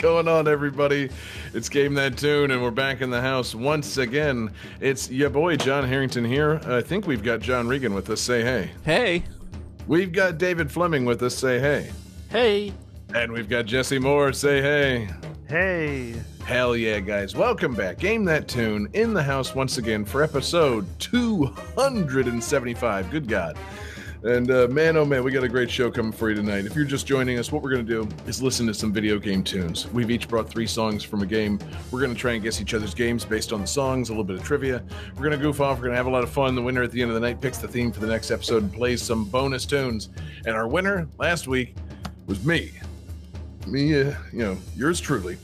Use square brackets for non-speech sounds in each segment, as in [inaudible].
Going on, everybody? It's Game That Tune, and we're back in the house once again. It's your boy John Harrington here. I think we've got John Regan with us. Say hey. Hey. We've got David Fleming with us. Say hey. Hey. And we've got Jesse Moore. Say hey. Hey. Hell yeah, guys. Welcome back. Game That Tune in the house once again for episode 275. Good God. And uh, man, oh man, we got a great show coming for you tonight. If you're just joining us, what we're going to do is listen to some video game tunes. We've each brought three songs from a game. We're going to try and guess each other's games based on the songs, a little bit of trivia. We're going to goof off. We're going to have a lot of fun. The winner at the end of the night picks the theme for the next episode and plays some bonus tunes. And our winner last week was me. Me, uh, you know, yours truly.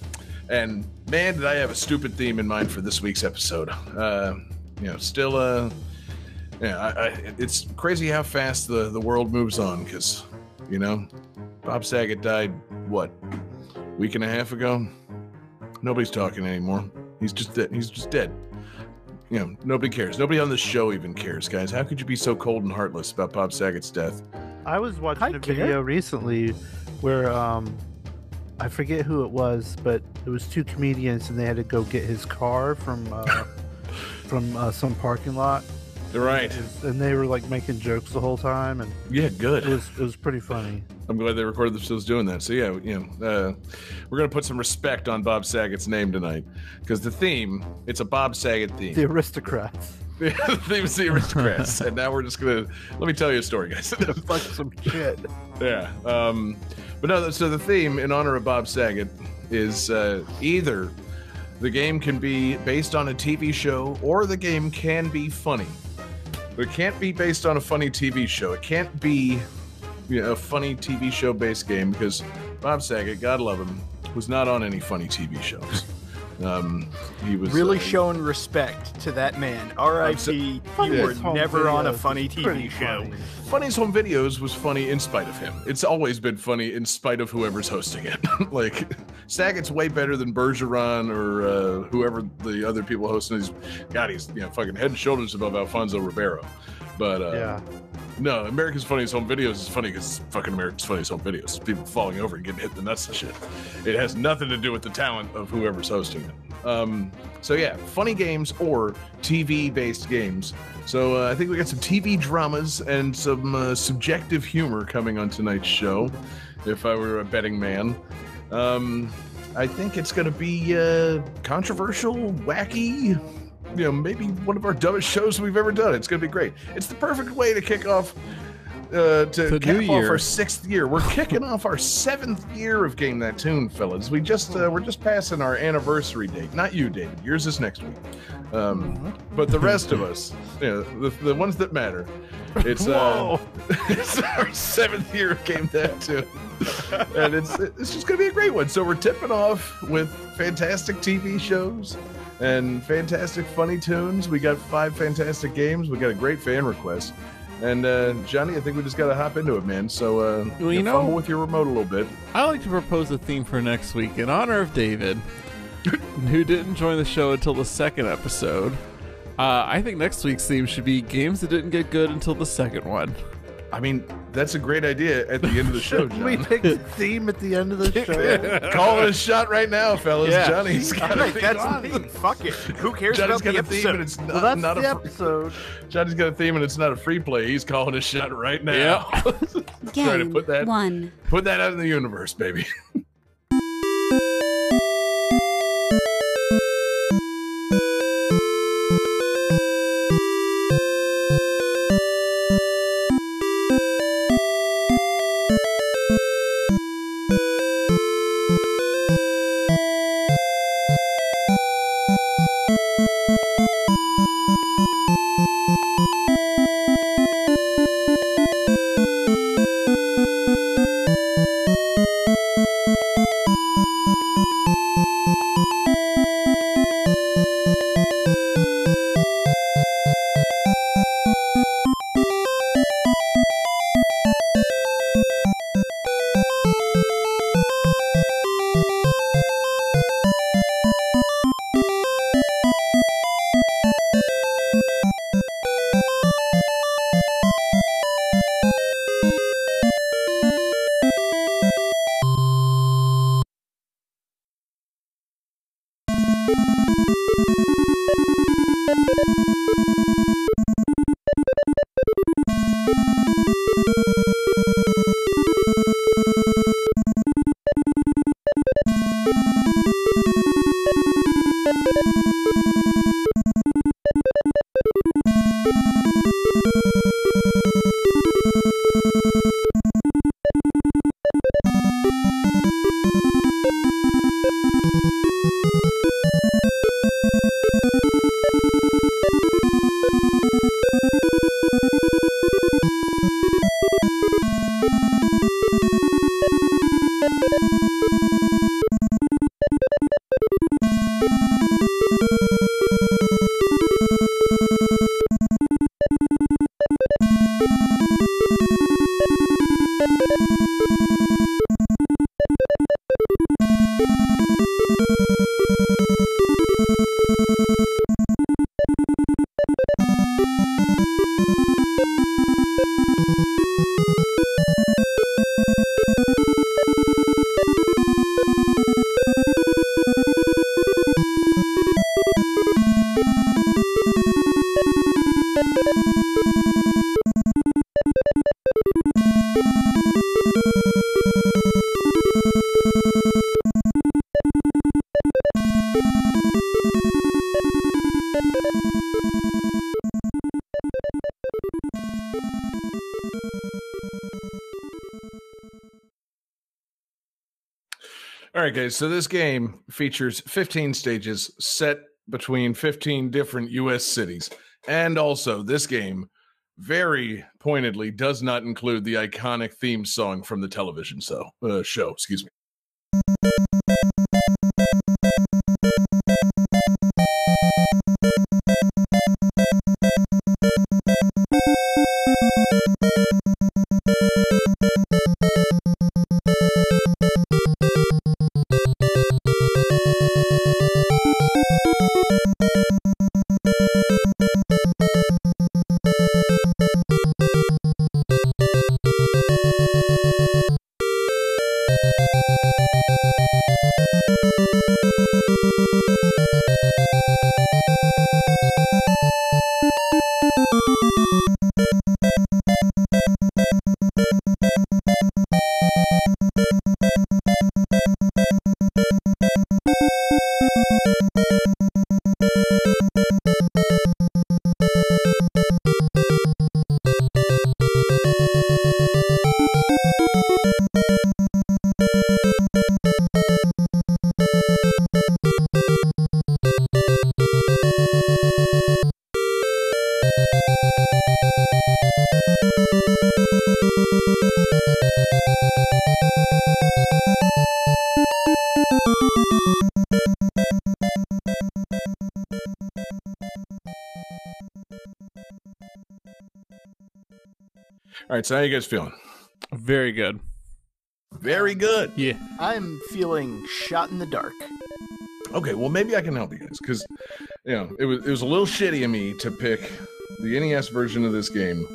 And man, did I have a stupid theme in mind for this week's episode. Uh, you know, still, uh, yeah, I, I, it's crazy how fast the, the world moves on because, you know, Bob Saget died, what, week and a half ago? Nobody's talking anymore. He's just dead. He's just dead. You know, nobody cares. Nobody on the show even cares, guys. How could you be so cold and heartless about Bob Saget's death? I was watching I a care. video recently where um I forget who it was, but it was two comedians and they had to go get his car from uh [laughs] from uh, some parking lot Right. and they were like making jokes the whole time and Yeah, it good. was it was pretty funny. I'm glad they recorded themselves doing that. So yeah, you know, uh, we're gonna put some respect on Bob Saget's name tonight because the theme it's a Bob Saget theme. The aristocrats. [laughs] the theme's the aristocrats, and now we're just gonna let me tell you a story, guys. Fuck some shit. yeah, um, but no. So the theme in honor of Bob Saget is uh, either the game can be based on a TV show or the game can be funny. But it can't be based on a funny TV show. It can't be you know, a funny TV show based game because Bob Saget, God love him, was not on any funny TV shows. Um, he was Really uh, showing respect to that man. R.I.P. You were never on a funny TV show. funny. Funny's Home Videos was funny in spite of him. It's always been funny in spite of whoever's hosting it. [laughs] like Saget's way better than Bergeron or uh, whoever the other people hosting these. God, he's you know fucking head and shoulders above Alfonso Ribeiro. But uh, Yeah. no, America's Funniest Home Videos is funny because it's fucking America's Funniest Home Videos. People falling over and getting hit in the nuts and shit. It has nothing to do with the talent of whoever's hosting it. Um, so yeah, funny games or TV-based games. So uh, I think we got some TV dramas and some uh, subjective humor coming on tonight's show. If I were a betting man, um, I think it's going to be uh, controversial, wacky, you know, maybe one of our dumbest shows we've ever done. It's going to be great. It's the perfect way to kick off. Uh, to The cap off our sixth year, we're kicking off our seventh year of Game That Tune, fellas. We just uh, we're just passing our anniversary date. Not you, David. Yours is next week. Um, but the rest of us, [laughs] you know, the, the ones that matter, it's uh, [laughs] it's our seventh year of Game That Tune, and it's it's just gonna be a great one. So we're tipping off with fantastic TV shows and fantastic funny tunes. We got five fantastic games. We got a great fan request. And uh, Johnny, I think we just got to hop into it, man. So, uh, Well, you know, fumble with your remote a little bit. I like to propose a theme for next week in honor of David, [laughs] who didn't join the show until the second episode. Uh, I think next week's theme should be games that didn't get good until the second one. I mean, that's a great idea at the end of the show, Should we pick the theme at the end of the [laughs] show? Call it a shot right now, fellas. Yeah. Johnny's got a Alright, theme. that's the theme. Fuck it. Who cares Johnny's about got the a theme, and episode? it's not, Well, that's not the a. fr- episode. Johnny's got a theme, and it's not a free play. He's calling a shot right now. [laughs] Trying to Game put that 1. put that out in the universe, baby. [laughs] right, guys. So this game features 15 stages set between 15 different U.S. cities, and also this game very pointedly does not include the iconic theme song from the television show. Uh, show, excuse me. All right, so how you guys feeling? Very good. Very good. Yeah. I'm feeling shot in the dark. Okay, well maybe I can help you guys because you know it was it was a little shitty of me to pick the NES version of this game,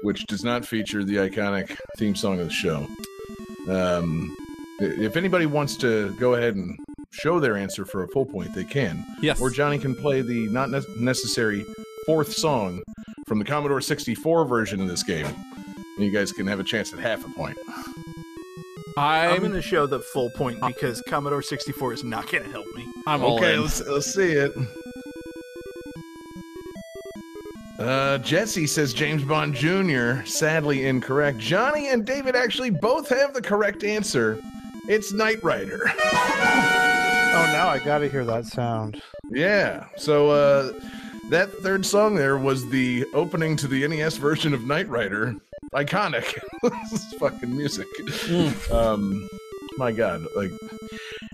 which does not feature the iconic theme song of the show. Um, if anybody wants to go ahead and show their answer for a full point, they can. Yes. Or Johnny can play the not ne- necessary fourth song from the Commodore 64 version of this game, and you guys can have a chance at half a point. I'm, I'm going to show the full point because Commodore 64 is not going to help me. I'm all okay, in. let's let's see it. Uh, Jesse says James Bond Jr. Sadly incorrect. Johnny and David actually both have the correct answer. It's Knight Rider. Oh, now I gotta hear that sound. yeah. So uh, that third song there was the opening to the NES version of Knight Rider. Iconic. [laughs] this is fucking music. Um, my God, like,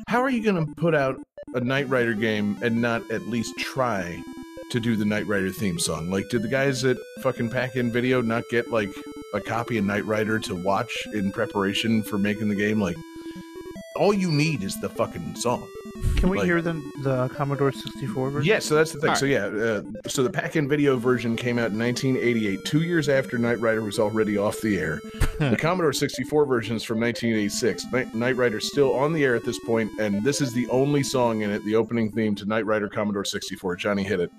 how are you gonna put out a Knight Rider game and not at least try to do the Knight Rider theme song? Like, did the guys at fucking Pack In Video not get like a copy of Knight Rider to watch in preparation for making the game? Like, all you need is the fucking song. Can we Like- hear the the Commodore 64 version? Yeah, so that's the thing. All So yeah, uh, so the pack-in video version came out in 1988, two years after Knight Rider was already off the air. [laughs] the Commodore 64 version is from 1986. Knight, Knight Rider's still on the air at this point, and this is the only song in it, the opening theme to Knight Rider Commodore 64. Johnny hit it.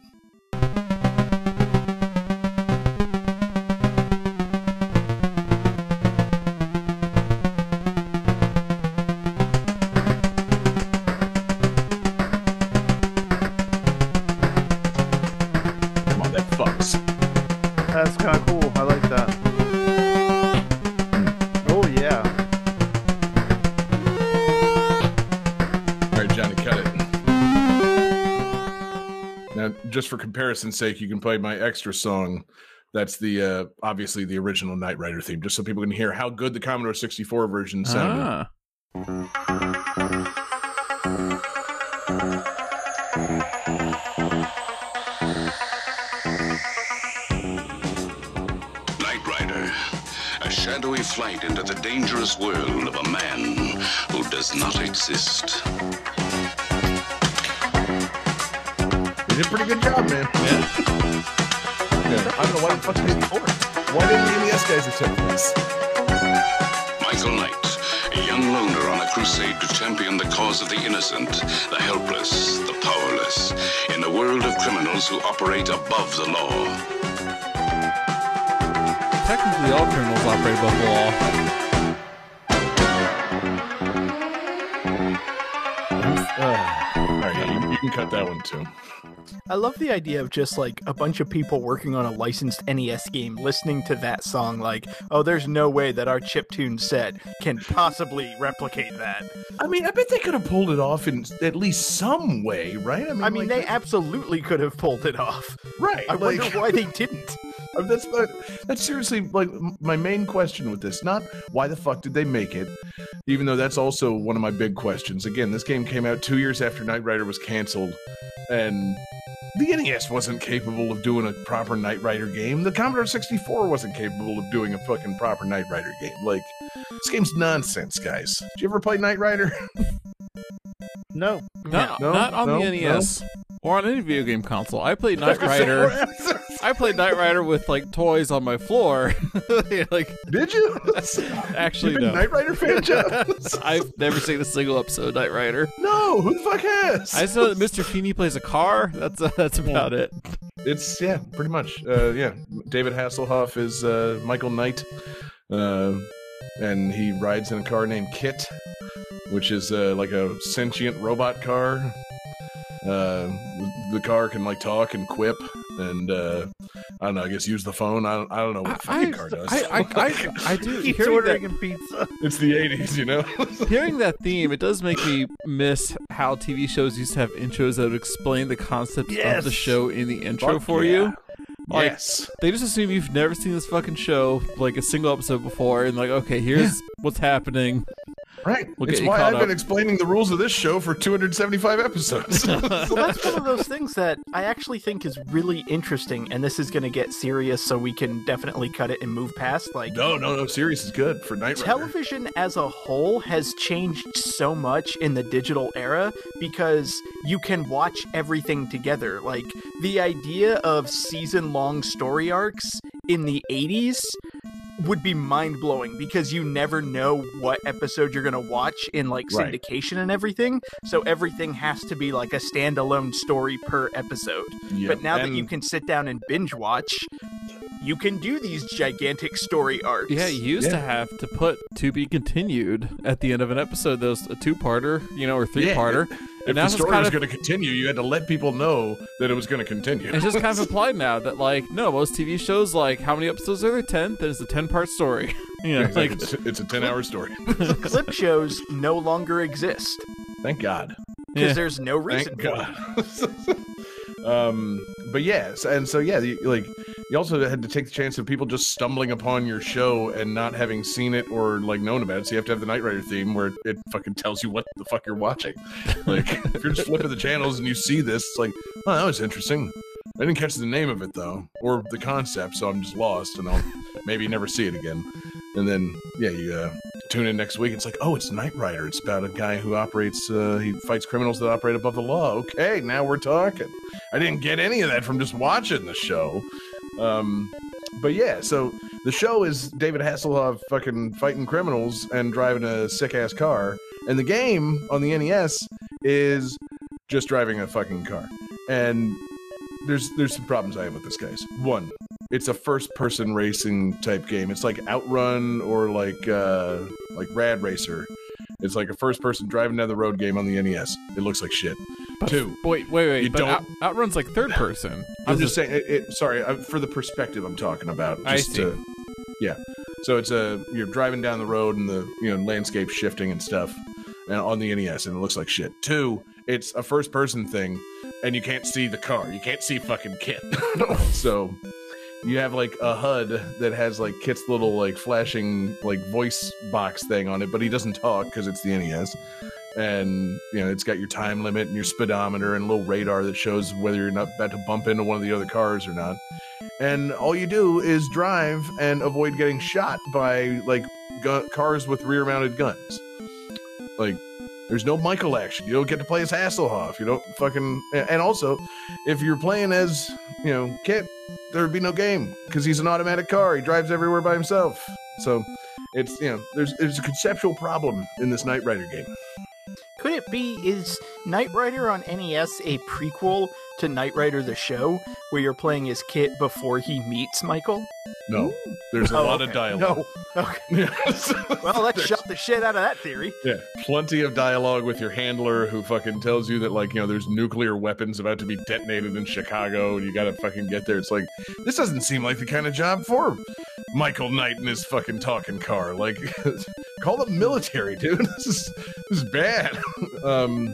Comparison's sake, you can play my extra song. That's the uh, obviously the original Knight Rider theme, just so people can hear how good the Commodore 64 version sounded. Ah. Knight Rider, a shadowy flight into the dangerous world of a man who does not exist. You did a pretty good job, man. Yeah. Yeah. I don't know why the fuck did it before. Why didn't the NES guys attempt this? Michael Knight, a young loner on a crusade to champion the cause of the innocent, the helpless, the powerless, in a world of criminals who operate above the law. Technically, all criminals operate above the law. Uh, all right, you, you can cut that one too. I love the idea of just like a bunch of people working on a licensed NES game listening to that song, like, oh, there's no way that our chiptune set can possibly replicate that. I mean, I bet they could have pulled it off in at least some way, right? I mean, like, they absolutely could have pulled it off. right. I like, wonder why they didn't. [laughs] That's that's seriously like my main question with this. Not why the fuck did they make it, even though that's also one of my big questions. Again, this game came out two years after Knight Rider was canceled, and the NES wasn't capable of doing a proper Knight Rider game. The Commodore 64 wasn't capable of doing a fucking proper Knight Rider game. Like, this game's nonsense, guys. Did you ever play Knight Rider? [laughs] No. Not, No, not on no, the NES or on any video game console. I played Knight Rider. [laughs] I played Knight Rider with like toys on my floor. [laughs] like, Did you? [laughs] actually, you been no. Knight Rider fan? I've never seen a single episode of Knight Rider. no, who the fuck has? I saw that Mr. Feeney plays a car. That's uh, that's about it. It's yeah, pretty much. Uh, yeah, David Hasselhoff is uh, Michael Knight, uh, and he rides in a car named KITT, which is uh, like a sentient robot car. Uh, the car can like talk and quip, and uh, I don't know. I guess use the phone. I don't, I don't know what a I, fucking car does. I, I, I, [laughs] I do. Keeps Hearing ordering that, pizza. it's the '80s, you know. [laughs] hearing that theme, it does make me miss how TV shows used to have intros that would explain the concept of the show in the intro Fuck for yeah. you. Like, yes. They just assume you've never seen this fucking show, like a single episode before, and like, okay, here's what's happening. Right. We'll it's why I've been explaining the rules of this show for 275 episodes. [laughs] Well, that's one of those things that I actually think is really interesting, and this is going to get serious, so we can definitely cut it and move past. Like, no, no, no. Serious is good for Night television as a whole has changed so much in the digital era because you can watch everything together. Like the idea of season long story arcs in the 80s would be mind blowing because you never know what episode you're going to watch in like Right. syndication and everything. So everything has to be like a standalone story per episode. Yep, But now that you can sit down and binge watch, you can do these gigantic story arcs. Yeah, you used to have to put to be continued at the end of an episode. Those a two parter, you know, or three parter. If and now the story kind was of going to continue, you had to let people know that it was going to continue. it's just kind of [laughs] implied now that like no, most TV shows like how many episodes are there? Ten. Then it's a ten part story. [laughs] you know, like it's, it's a 10 hour story. [laughs] clip shows no longer exist Thank God. because Yeah. there's no reason Thank for it. God. um, but yes, and so yeah, the, like you also had to take the chance of people just stumbling upon your show and not having seen it or like known about it. So you have to have the Knight Rider theme where it fucking tells you what the fuck you're watching. Like [laughs] if you're just flipping the channels and you see this, it's like, oh, that was interesting. I didn't catch the name of it though, or the concept, so I'm just lost, and I'll maybe never see it again. And then, yeah, you uh, tune in next week. It's like, oh, it's Knight Rider. It's about a guy who operates, uh, he fights criminals that operate above the law. Okay, now we're talking. I didn't get any of that from just watching the show. Um, but yeah, so the show is David Hasselhoff fucking fighting criminals and driving a sick ass car, and the game on the NES is just driving a fucking car. And there's there's some problems I have with this, guys. One, it's a first person racing type game. It's like Outrun or like uh like Rad Racer. It's like a first person driving down the road game on the NES. It looks like shit. Two. wait, wait, wait. You but don't- Out, Outrun's like third person. [laughs] I'm just saying. It, it, sorry, i for the perspective I'm talking about. I Just see. To, yeah. So it's a you're driving down the road and the you know landscape shifting and stuff, and on the NES, and it looks like shit. Two, it's a first person thing, and you can't see the car. You can't see fucking KITT. [laughs] so you have like a HUD that has like KITT's little like flashing like voice box thing on it, but he doesn't talk because it's the NES. And you know it's got your time limit and your speedometer and a little radar that shows whether you're not about to bump into one of the other cars or not. And all you do is drive and avoid getting shot by like gu- cars with rear-mounted guns. Like there's no Michael action. You don't get to play as Hasselhoff. You don't fucking. And also, if you're playing as, you know, KITT, there'd be no game because he's an automatic car. He drives everywhere by himself. So it's, you know, there's there's a conceptual problem in this Knight Rider game. Could it be is Knight Rider on NES a prequel to Knight Rider the show, where you're playing as KITT before he meets Michael? No, there's a Oh, lot of dialogue. No. Okay. [laughs] Yes. Well, that There's- shot the shit out of that theory. Yeah, plenty of dialogue with your handler who fucking tells you that like you know there's nuclear weapons about to be detonated in Chicago and you got to fucking get there. It's like this doesn't seem like the kind of job for Michael Knight in his fucking talking car. Like, [laughs] call the military, dude. [laughs] This is this is bad. um,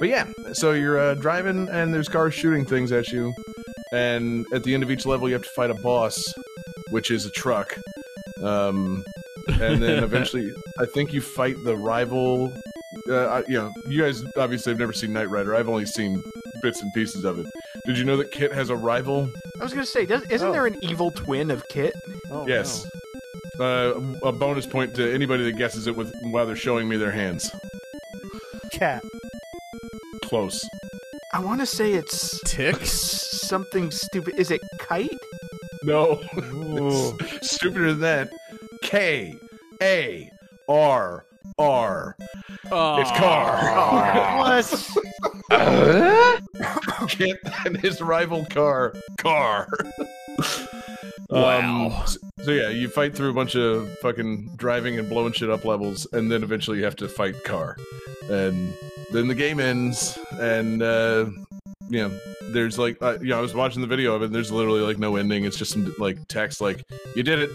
but yeah, so you're uh, driving and there's cars shooting things at you, and at the end of each level you have to fight a boss, which is a truck. Um, and then [laughs] eventually I think you fight the rival. Uh, I, you know, you guys obviously have never seen Knight Rider. I've only seen bits and pieces of it. Did you know that KITT has a rival? I was gonna say, does, isn't Oh. there an evil twin of KITT? Oh, yes. Uh, a bonus point to anybody that guesses it with while they're showing me their hands. Cat. Close. I want to say it's Tick? something stupid. Is it Kite? No. [laughs] Stupider than that. K A R R. It's car. What? [laughs] KITT and his rival car. Car. [laughs] Wow. Um, so, so yeah, you fight through a bunch of fucking driving and blowing shit up levels, and then eventually you have to fight car, and then the game ends, and uh, you know, there's like, uh, you know, I was watching the video of it. And there's literally like no ending. It's just some like text like, "You did it."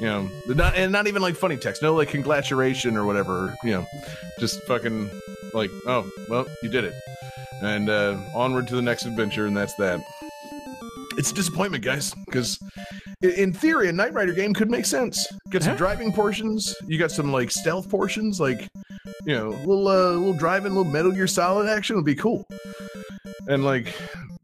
You know, not and not even like funny text. No like congratulation or whatever. You know, just fucking like, oh well, you did it, and uh, onward to the next adventure, and that's that. It's a disappointment, guys, because in theory, a Knight Rider game could make sense. Get some driving portions. You got some like stealth portions, like you know, little uh, little driving, a little Metal Gear Solid action would be cool. And like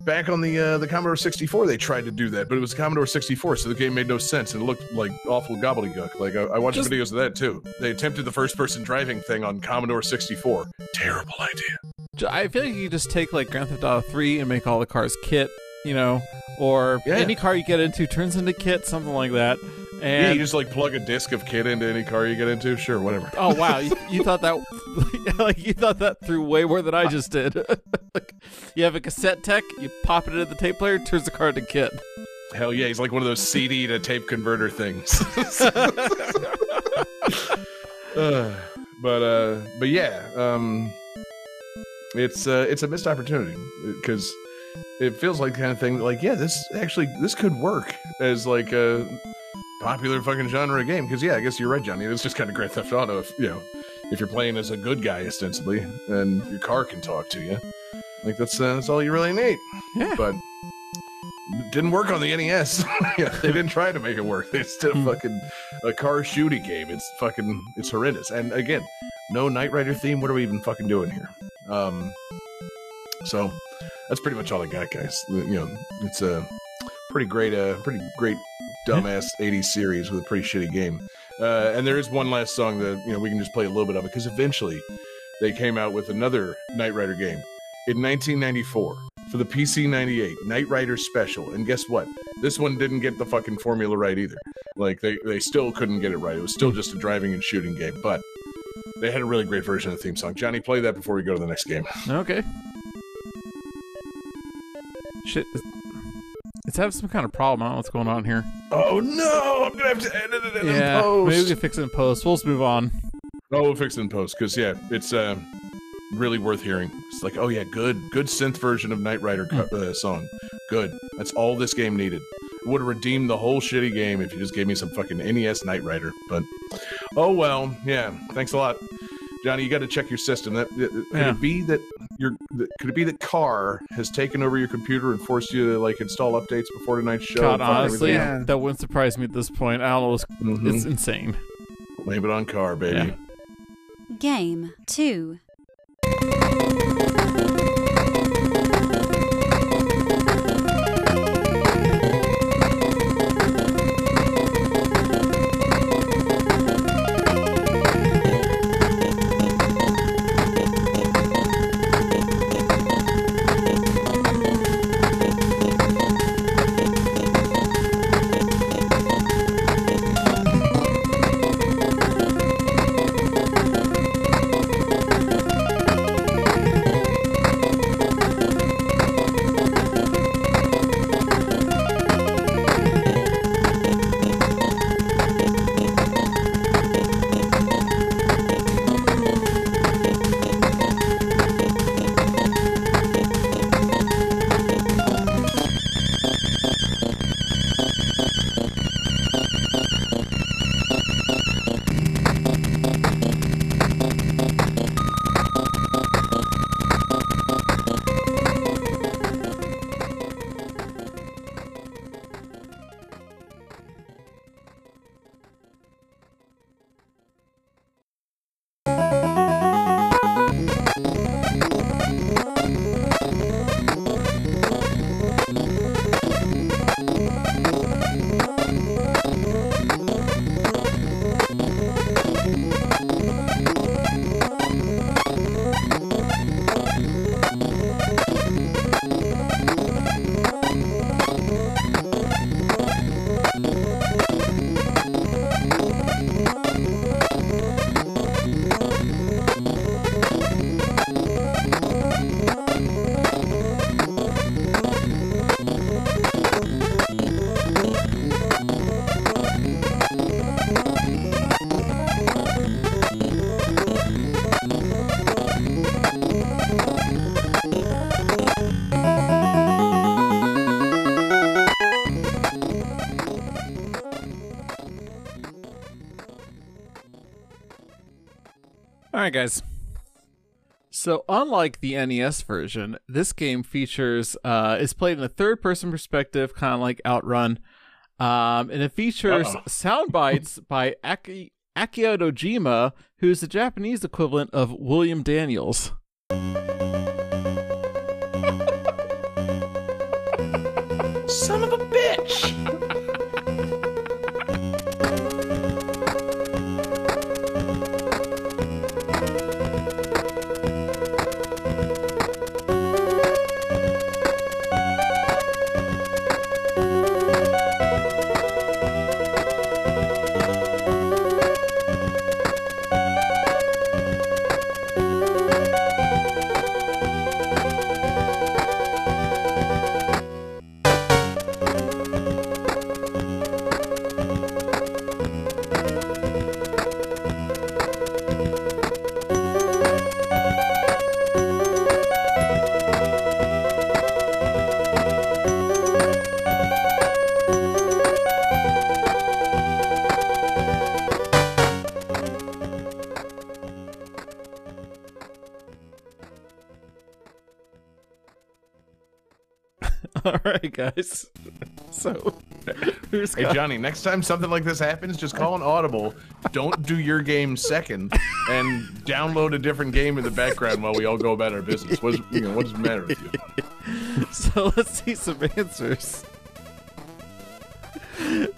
back on the uh, the Commodore 64, they tried to do that, but it was Commodore 64, so the game made no sense and it looked like awful gobbledygook. Like I, I watched Just- videos of that too. They attempted the first person driving thing on Commodore 64. Terrible idea. I feel like you just take like Grand Theft Auto 3 and make all the cars KITT, you know, or Yeah. any car you get into turns into KITT, something like that. Yeah, And you just like plug a disc of KITT into any car you get into. Sure, whatever. oh wow, [laughs] you, you thought that [laughs] like you thought that through way more than I just did. [laughs] like, you have a cassette tech, you pop it into the tape player, turns the car into KITT. Hell yeah, he's like one of those CD to tape converter things. Uh, [sighs] but uh, but yeah, um, it's uh, it's a missed opportunity because it feels like the kind of thing like yeah, this actually this could work as like a popular fucking genre game. Because yeah, I guess you're right, Johnny. It's just kind of Grand Theft Auto. If you know, if you're playing as a good guy ostensibly, and your car can talk to you, like that's uh, that's all you really need. Yeah. But didn't work on the NES. [laughs] yeah, they didn't try to make it work. They did a fucking a car shooting game. It's fucking it's horrendous. And again, no Knight Rider theme. What are we even fucking doing here? Um, so that's pretty much all I got, guys. You know, it's a pretty great, uh, pretty great dumbass '80s series with a pretty shitty game. Uh, and there is one last song that you know we can just play a little bit of it because eventually they came out with another Knight Rider game in 1994 for the PC 98 Knight Rider Special. And guess what? This one didn't get the fucking formula right either. Like they they still couldn't get it right. It was still just a driving and shooting game, but they had a really great version of the theme song. Johnny, play that before we go to the next game. Okay. Shit. It's- having some kind of problem. I don't know what's going on here. Oh no! I'm gonna have to edit it in yeah, post. maybe we can fix it in post. We'll just move on. Oh, we'll fix it in post because yeah, it's uh, really worth hearing. It's like, oh yeah, good, good synth version of Knight Rider co- uh, song. Good. That's all this game needed. Would have redeemed the whole shitty game if you just gave me some fucking NES Knight Rider. But oh well, yeah. Thanks a lot. Johnny, you got to check your system. That that- could Yeah. it be that your that, could it be that car has taken over your computer and forced you to like install updates before tonight's show? God, honestly, Yeah. that wouldn't surprise me at this point. I don't know. It's, up? Mhm. it's insane. Blame it on car, baby. Yeah. Game 2. Right, guys. So, unlike the NES version, this game features uh, is played in a third-person perspective, kind of like Outrun, um, and it features Uh-oh. sound bites [laughs] by Aki- Akio Dojima, who's the Japanese equivalent of William Daniels. All right, guys. [laughs] So, who's Hey got- Johnny, next time something like this happens, just call an audible. Don't do your game second, and download a different game in the background while we all go about our business. What's you know, what does the matter with you? [laughs] So let's see some answers.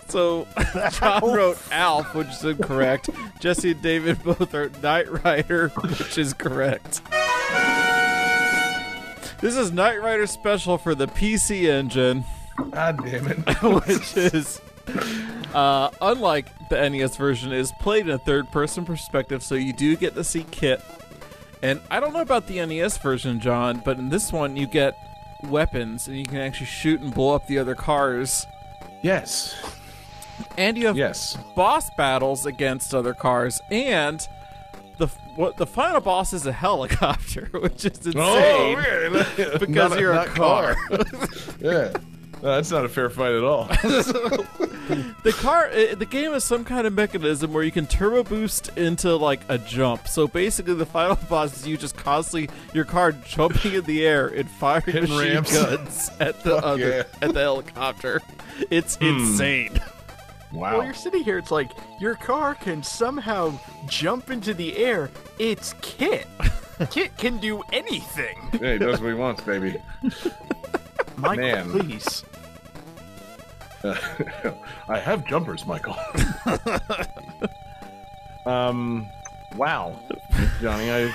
So [laughs] John wrote Alf, which is incorrect. Jesse and David both are Knight Rider, which is correct. This is Knight Rider special for the PC engine, God damn it! [laughs] which is uh, unlike the NES version, is played in a third-person perspective, so you do get to see KITT. And I don't know about the NES version, John, but in this one you get weapons and you can actually shoot and blow up the other cars. Yes, And you have yes. boss battles against other cars, and the what the final boss is a helicopter, [laughs] which is oh, insane. Oh, really? [laughs] Because you're a not car. [laughs] yeah. No, that's not a fair fight at all. The car, the game has some kind of mechanism where you can turbo boost into like a jump. So basically, the final boss is you just constantly your car jumping in the air and firing Hitting machine ramps. guns at the other yeah. at the helicopter. It's hmm. insane. Wow. While you're sitting here, it's like your car can somehow jump into the air. It's KITT. [laughs] KITT can do anything. Yeah, he does what he wants, baby. [laughs] Michael, Man. please. [laughs] I have jumpers, Michael. um, wow, Johnny, I,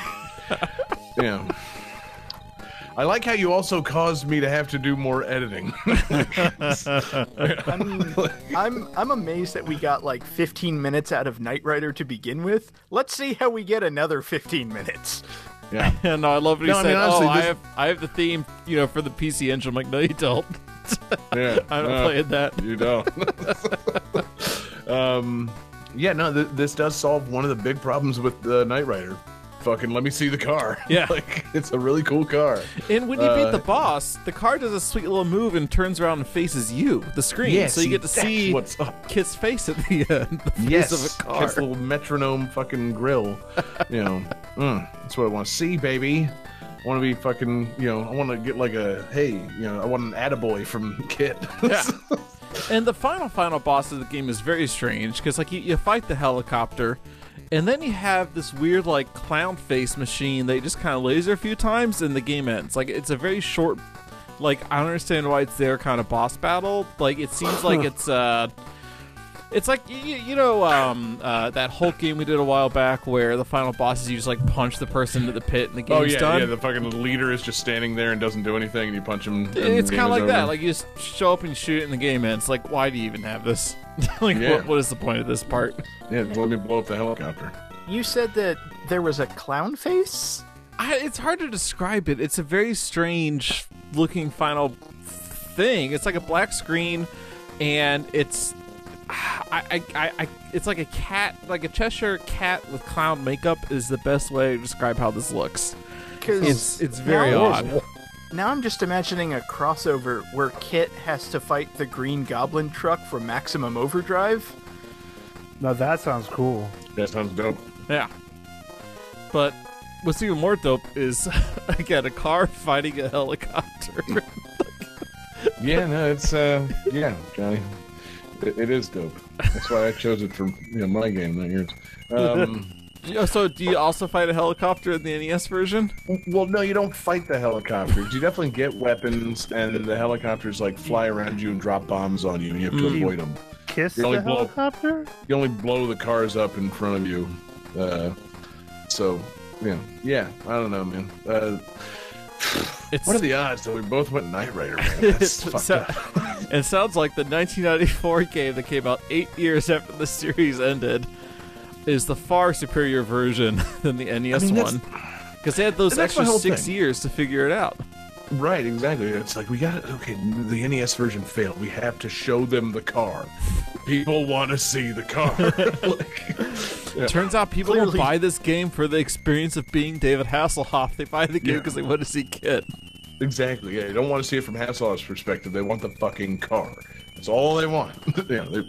yeah. I like how you also caused me to have to do more editing. I'm, I'm I'm amazed that we got like 15 minutes out of Knight Rider to begin with. Let's see how we get another 15 minutes. yeah, And [laughs] no, I love what he No, I mean, honestly, oh, I have I have the theme, you know, for the PC Engine. I'm like, no, you don't. yeah. [laughs] I don't no, playing that. You don't. [laughs] um, yeah, no, th- this does solve one of the big problems with the Knight Rider. Fucking let me see the car. [laughs] Yeah. like it's a really cool car. And when you Uh, beat the boss, the car does a sweet little move and turns around and faces you, the screen. Yeah, so you get to see what's up. KITT's face at the end. [laughs] The face yes, of a car. KITT's little metronome fucking grill. [laughs] You know, mm, that's what I want to see, baby. I want to be fucking, you know, I want to get like a, hey, you know, I want an attaboy from Kit. Yeah. And the final, final boss of the game is very strange because, like, you, you fight the helicopter, and then you have this weird, like, clown face machine that you just kind of laser a few times, and the game ends. Like, it's a very short, like, I don't understand why it's there kind of boss battle. Like, it seems like it's, uh, it's like you, you know um, uh, that Hulk game we did a while back where the final boss is you just like punch the person into the pit and the game's oh yeah, done. yeah. The fucking leader is just standing there and doesn't do anything, and you punch him. and it's kind of is like that. Like you just show up and shoot it and the game ends. Like why do you even have this? [laughs] like Yeah. what, what is the point of this part? yeah, let me blow up the helicopter. You said that there was a clown face? I, it's hard to describe it. It's a very strange looking final thing. It's like a black screen, and it's. I, I, I, I, it's like a cat, like a Cheshire cat with clown makeup is the best way to describe how this looks. Because It's it's very now, odd. Now I'm just imagining a crossover where Kit has to fight the Green Goblin truck from Maximum Overdrive. Now that sounds cool. That sounds dope. Yeah. But what's even more dope is [laughs] again a car fighting a helicopter. [laughs] Yeah, no, it's uh, yeah, Johnny, it, it is dope. That's why I chose it for you know my game, not yours. Um, [laughs] so do you also fight a helicopter in the NES version? well, no, you don't fight the helicopters. You definitely get weapons, and the helicopters like fly around you and drop bombs on you, and you have to Mm. avoid them. Kiss You the only blow- helicopter? You only blow the cars up in front of you. Uh, so, yeah, yeah, I don't know, man. Uh, It's what are the odds that we both went Knight Rider? Man? [laughs] That's fucked so- up. [laughs] it sounds like the 1994 game that came out eight years after the series ended is the far superior version [laughs] than the NES mean, one. Because they had those and that's my extra six thing. years to figure it out. Right, exactly. It's like we got to Okay, the NES version failed. We have to show them the car. People want to see the car. [laughs] [laughs] Like, yeah. Turns out people don't buy this game for the experience of being David Hasselhoff. They buy the game Yeah. because they want to see KITT. Exactly. Yeah, they don't want to see it from Hasselhoff's perspective. They want the fucking car. That's all they want. [laughs] yeah, they,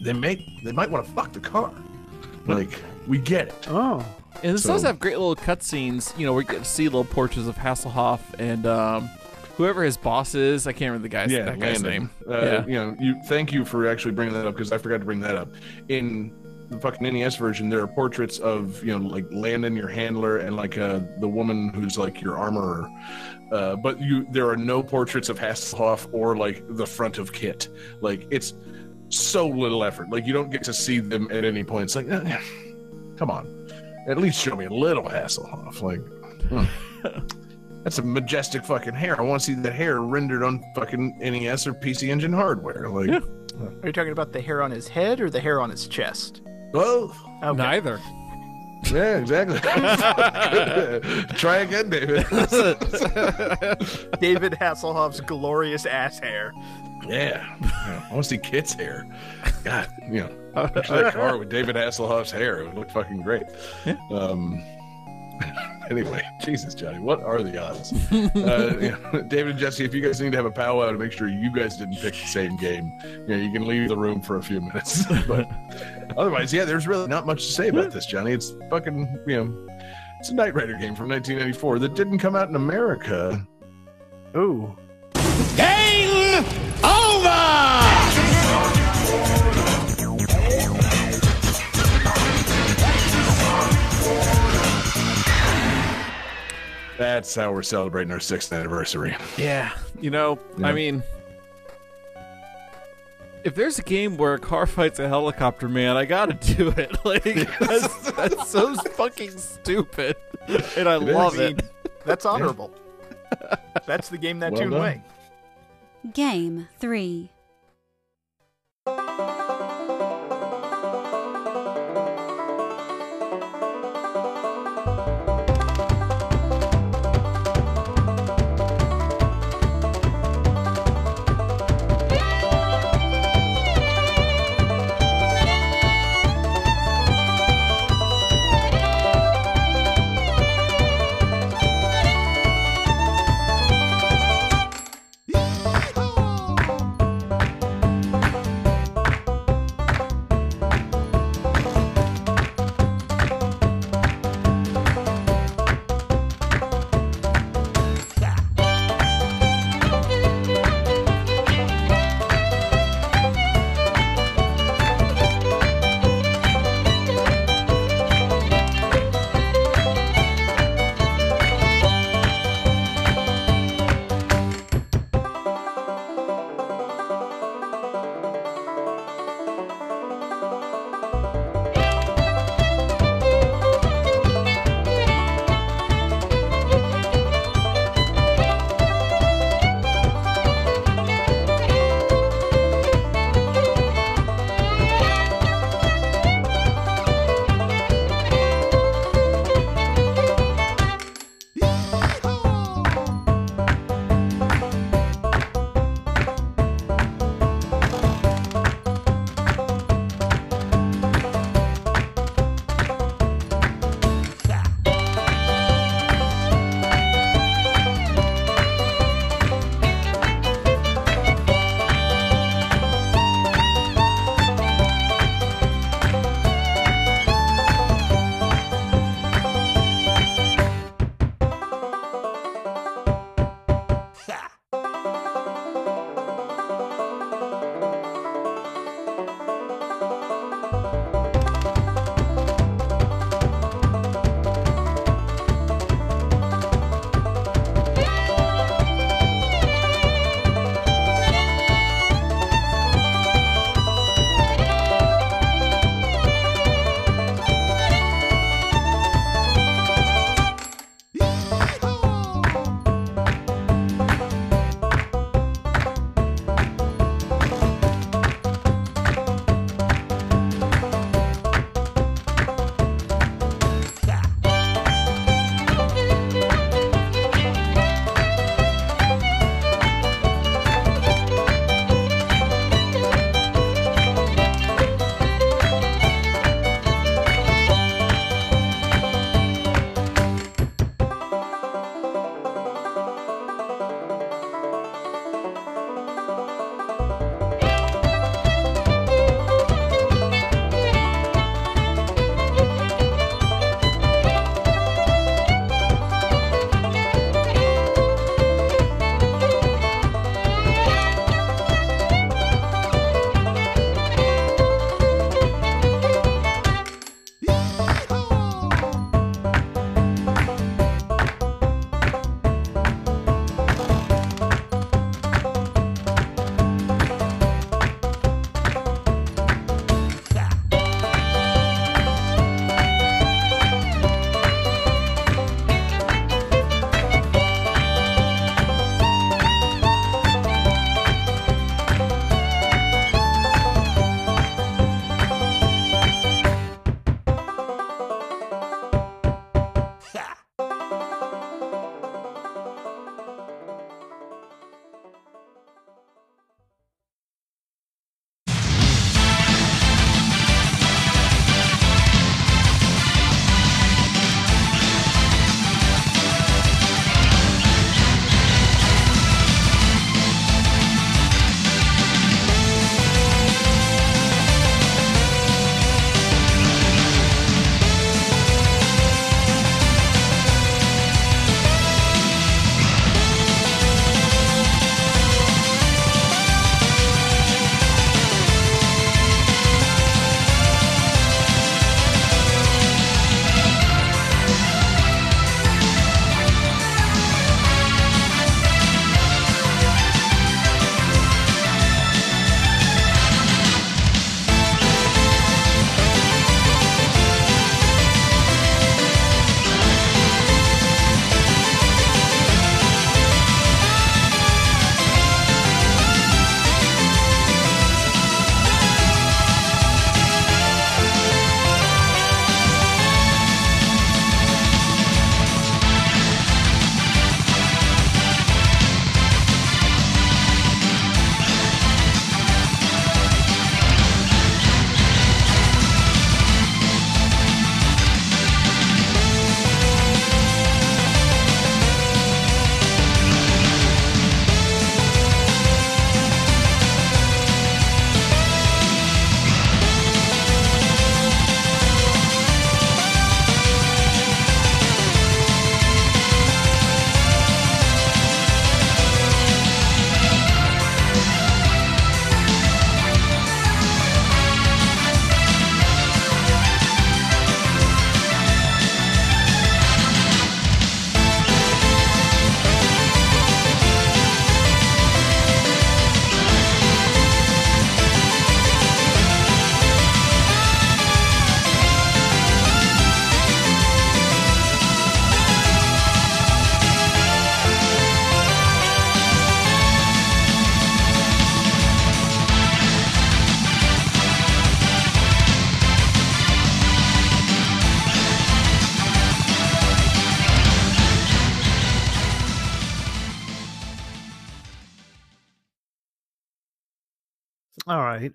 they make. They might want to fuck the car. Like we get it. Oh. And this So- does have great little cutscenes. You know, we get to see little portraits of Hasselhoff and um, whoever his boss is. I can't remember the guy's yeah, that guy's Landon. name. Uh, yeah. You know, you. Thank you for actually bringing that up because I forgot to bring that up. In the fucking NES version, there are portraits of you know like Landon, your handler, and like uh, the woman who's like your armorer. Uh, but you, there are no portraits of Hasselhoff or like the front of KITT. Like it's so little effort. Like you don't get to see them at any point. It's like, eh, [sighs] come on, at least show me a little Hasselhoff. Like. hmm. [laughs] That's a majestic fucking hair. I want to see that hair rendered on fucking NES or PC Engine hardware. Like, Yeah. Are you talking about the hair on his head or the hair on his chest? both. Okay. Neither. Yeah, exactly. [laughs] Try again, David. [laughs] David Hasselhoff's glorious ass hair. yeah. yeah. I want to see KITT's hair. God, you know, picture [laughs] that car with David Hasselhoff's hair. It would look fucking great. Um, [laughs] anyway, Jesus, Johnny, what are the odds? [laughs] uh, you know, David and Jesse, if you guys need to have a powwow to make sure you guys didn't pick the same game, you know, you can leave the room for a few minutes. but otherwise, yeah, there's really not much to say about this, Johnny. It's fucking, you know, it's a Knight Rider game from 1994 that didn't come out in America. Ooh. Game over! That's how we're celebrating our sixth anniversary. Yeah, you know, Yeah. I mean, if there's a game where a car fights a helicopter man, I gotta do it. [laughs] Like [laughs] that's, that's so fucking stupid, and I It love is. it. [laughs] That's honorable. That's the game that Well tuned done. way. Game 3.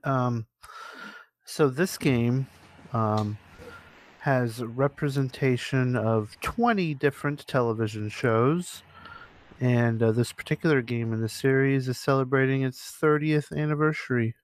Um, so this game um, has representation of 20 different television shows. And uh, this particular game in the series is celebrating its 30th anniversary.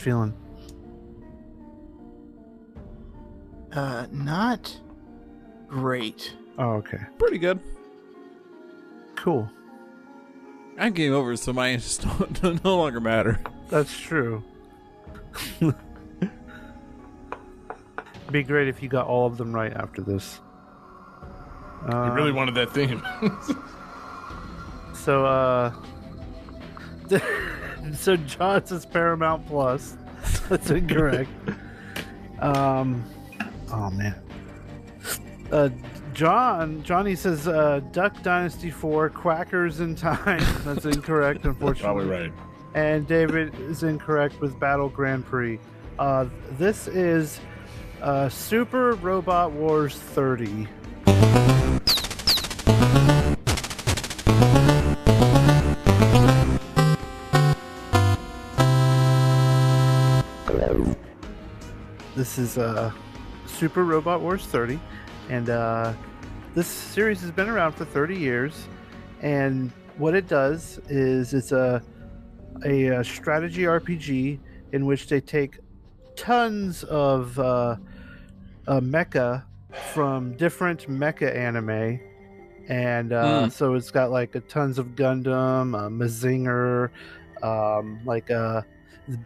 Feeling? Uh, not great. Oh, okay, Pretty good. cool. I'm game over, so my answers [laughs] don't, no longer matter. That's true. Be great if you got all of them right after this. You Uh, really wanted that theme. So, uh, [laughs] [laughs] so John says Paramount Plus. [laughs] That's incorrect. um, oh man. Uh, John, Johnny says uh, Duck Dynasty Four, Quackers in Time. [laughs] That's incorrect, unfortunately. Probably right. And David is incorrect with Battle Grand Prix. Uh, this is uh, Super Robot Wars 30. This is uh, Super Robot Wars 30, and uh, this series has been around for 30 years. And what it does is it's a a, uh strategy RPG in which they take tons of uh, uh, mecha from different mecha anime. And uh, Mm. so it's got like a tons of Gundam, uh, Mazinger, um, like uh,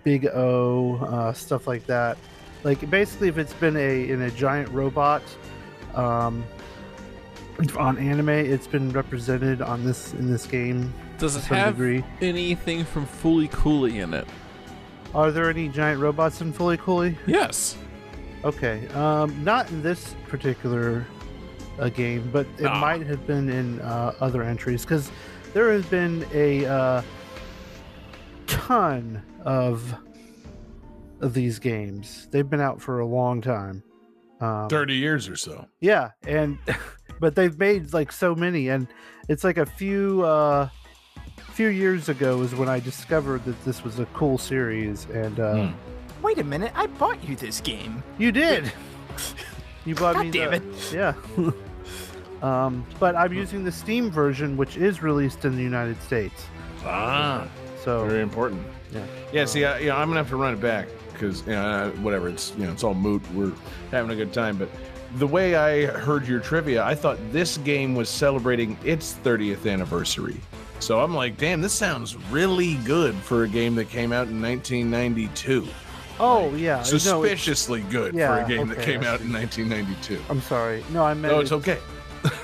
Big O, uh, stuff like that. Like basically, if it's been a in a giant robot um, on anime, it's been represented on this in this game Does it have degree. anything from Fooly Cooly in it? Are there any giant robots in Fooly Cooly? Yes. Okay, um, not in this particular uh, game, but it Ah. might have been in uh, other entries because there has been a uh, ton of of these games. They've been out for a long time. Um, 30 years or so. Yeah, and [laughs] but they've made like so many, and it's like a few uh, few years ago is when I discovered that this was a cool series, and uh, Hmm. Wait a minute, I bought you this game. you did. [laughs] You bought God me damn the, it. Yeah. [laughs] um, but I'm using the Steam version, which is released in the United States. Ah, So very important. yeah. Yeah, see, I, you know, I'm gonna have to run it back because you know, uh, whatever. It's you know, it's all moot. We're having a good time, but the way I heard your trivia, I thought this game was celebrating its 30th anniversary. So I'm like, damn, this sounds really good for a game that came out in 1992. Oh yeah. no, it's- Suspiciously good for a game that came out in 1992. I'm sorry. No, I meant. No, it's okay.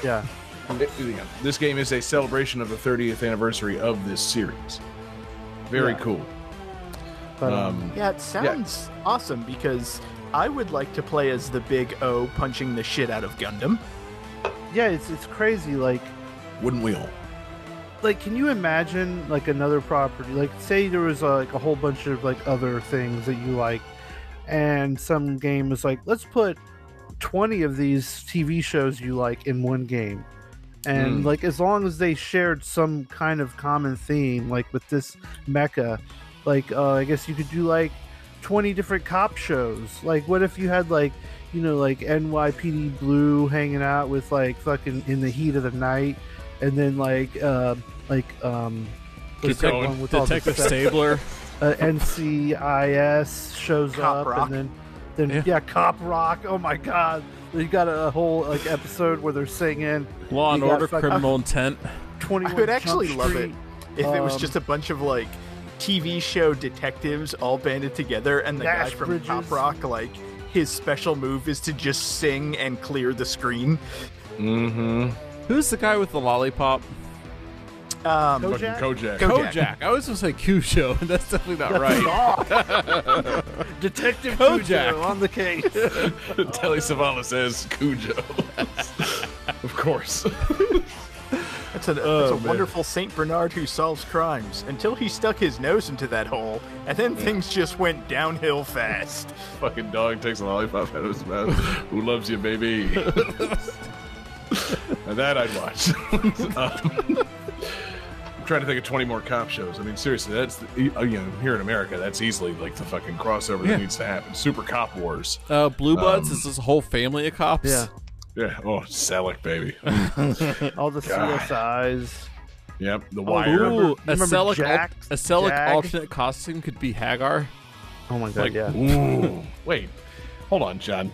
Yeah. [laughs] It- you this game is a celebration of the 30th anniversary of this series. Very Yeah. cool. But, um, Um, Yeah, it sounds awesome because I would like to play as the big O punching the shit out of Gundam. yeah, it's it's crazy. Like wouldn't we all? like can you imagine like another property like say there was uh, like a whole bunch of like other things that you like and some game was like let's put 20 of these tv shows you like in one game and Mm. like as long as they shared some kind of common theme like with this mecha like uh, i guess you could do like 20 different cop shows like what if you had like you know like nypd blue hanging out with like fucking in the heat of the night and then like uh, like um what's that going. one with all the Detective stuff? Stabler. [laughs] uh, NCIS shows Cop up, Rock. and then then Yeah. yeah. Cop Rock. Oh my God, you got a, a whole like episode where they're singing Law and You got Order, fuck- Criminal [laughs] Intent. Twenty. I would actually love it if it was Um, just a bunch of like TV show detectives all banded together, and the Nash guy from Bridges. Pop Rock, like his special move is to just sing and clear the screen. Mm-hmm. Who's the guy with the lollipop? Um, Kojak? Kojak. Kojak. Kojak. I was going to say Cujo, and that's definitely not right. [laughs] Detective Kojak. Cujo on the case. [laughs] Telly Savalas says Cujo. [laughs] of course. That's a, that's Oh, a man. wonderful Saint Bernard who solves crimes until he stuck his nose into that hole, and then things just went downhill fast. [laughs] Fucking dog takes a lollipop out of his mouth. Who loves you, baby? [laughs] and that I'd watch. [laughs] um, I'm trying to think of 20 more cop shows. I mean, seriously, that's the, you know here in America, that's easily like the fucking crossover Yeah. that needs to happen. Super Cop Wars. Uh, Blue Bloods Um, is this whole family of cops. Yeah, Yeah. Oh, Selleck, baby. [laughs] all the God. CSIs. yep. The Oh, Wire. Ooh, a remember Selleck, Jack- a Selleck Jag? alternate costume could be Hagar. Oh my God, Like, yeah. ooh. [laughs] Wait. Hold on, John.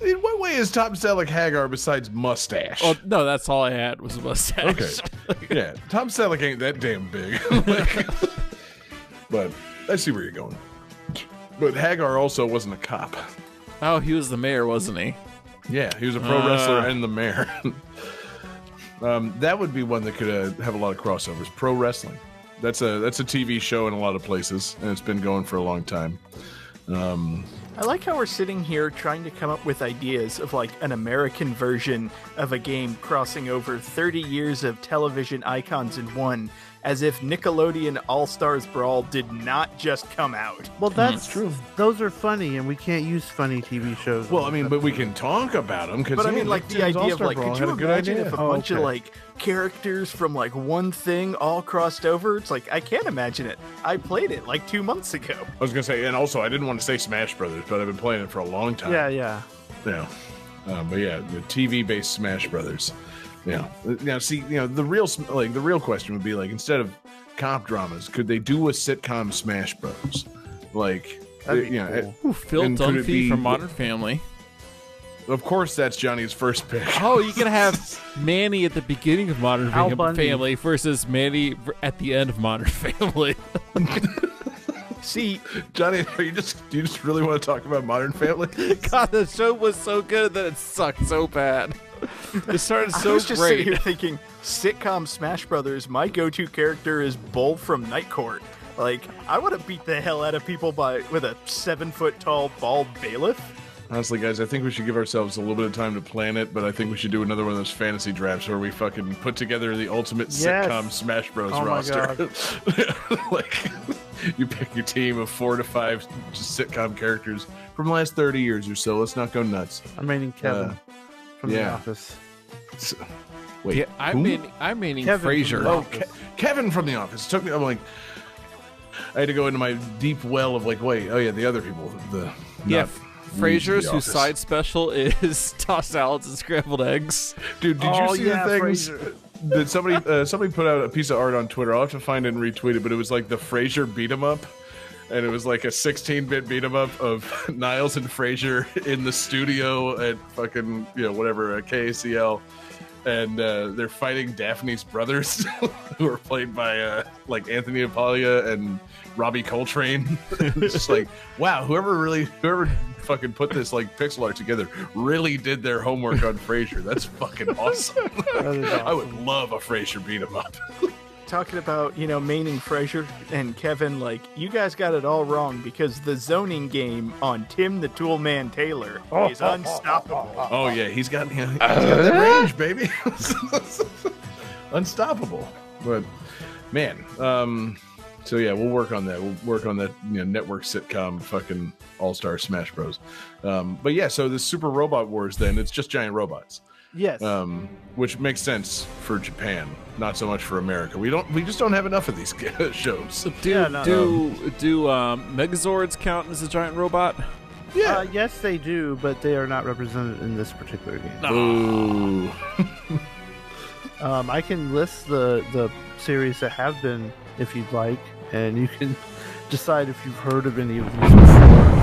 In what way is Tom Selleck Hagar besides mustache? Oh no, that's all I had was a mustache. Okay. [laughs] yeah, Tom Selleck ain't that damn big. Like, but I see where you're going. But Hagar also wasn't a cop. oh, he was the mayor, wasn't he? Yeah, he was a pro Ah. wrestler and the mayor. [laughs] um, that would be one that could uh, have a lot of crossovers. Pro wrestling. That's a that's a TV show in a lot of places, and it's been going for a long time. Um, I like how we're sitting here trying to come up with ideas of like an American version of a game crossing over 30 years of television icons in one, as if Nickelodeon All Stars Brawl did not just come out. Well, that's true. Those are funny, and we can't use funny TV shows. well, I mean, but we can talk about them because But I mean, like the idea of like, could you a good imagine idea. if a Oh, bunch of like characters from like one thing all crossed over? It's like I can't imagine it. I played it like two months ago. I was gonna say, and also I didn't want to say Smash Brothers, but I've been playing it for a long time. yeah, yeah. Yeah. Um, but yeah, the TV-based Smash Brothers. Yeah. Uh, now, see, you know, the real sm- like the real question would be like instead of cop dramas, could they do a sitcom Smash Bros? Like, That'd uh, be you know, cool. Ooh, Phil And could it Dunphy be- from Modern Family. of course, that's Johnny's first pick. [laughs] Oh, you can have Manny at the beginning of Modern Al Fam- Bundy. Family versus Manny at the end of Modern [laughs] Family. [laughs] See, Johnny, are you just do you just really want to talk about Modern Family? God, the show was so good that it sucked so bad. It started [laughs] I so was just sitting great. here thinking, sitcom Smash Brothers. My go-to character is Bull from Night Court. Like, I want to beat the hell out of people by with a seven foot tall bald bailiff. Honestly, guys, I think we should give ourselves a little bit of time to plan it, but I think we should do another one of those fantasy drafts where we fucking put together the ultimate Yes. sitcom Smash Bros. Oh my roster. [laughs] like, you pick your team of four to five just sitcom characters from the last 30 years or so. Let's not go nuts. I'm meaning Kevin Uh, from The yeah. Office. S- Wait, Yeah, I'm who? meaning, I'm meaning Kevin from Frasier. Oh, Ke- Kevin from The Office. It took me, I'm like, I had to go into my deep well of like, wait, oh yeah, the other people. The Yeah, not Frasiers, The whose side special [laughs] is tossed salads and scrambled eggs. Dude, did Oh, you see yeah, the things Frasier. that somebody uh, somebody put out a piece of art on Twitter? I'll have to find it and retweet it, but it was like the Frasier beat 'em up. And it was like a 16-bit beat 'em up of [laughs] Niles and Frasier in the studio at fucking you know whatever uh, KACL, and uh, they're fighting Daphne's brothers, [laughs] who are played by uh, like Anthony LaPaglia and Robbie Coltrane. [laughs] it's just like wow, whoever really whoever fucking put this like pixel art together really did their homework on Frasier. That's fucking awesome. That is I would love a Frasier beat 'em up. Talking about, you know, maining Frasier and Kevin, like, you guys got it all wrong because the zoning game on Tim the Tool Man Taylor is unstoppable. Oh yeah, he's got, you know, he's got that range, baby. [laughs] Unstoppable. But man, um, so yeah, we'll work on that. We'll work on that, you know, network sitcom, fucking All Star Smash Bros. Um, but yeah, so the Super Robot Wars, then it's just giant robots, Yes. um, which makes sense for Japan, not so much for America. We don't, we just don't have enough of these [laughs] shows. Do Yeah, no, do do um, Megazords count as a giant robot? Uh, yes, they do, but they are not represented in this particular game. Ooh. [laughs] Um, I can list the the series that have been, if you'd like, and you can [laughs] decide if you've heard of any of these before.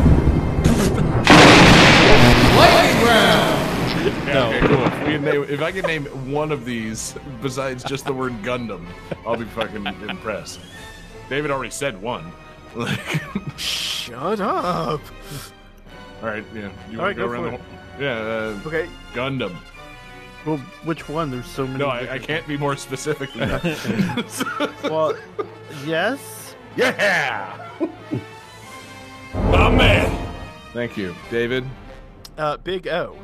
[laughs] Yeah, okay, cool. If, we name, if I can name one of these besides just the word Gundam, I'll be fucking impressed. David already said one. Like, Shut up. [laughs] all right, yeah. You All want right, to go go around for the whole? Yeah, uh, Okay, Gundam. Well, which one? There's so many. No, I, I can't be more specific than that. [laughs] Well, yes. yeah. My man. Thank you, David. uh, Big O.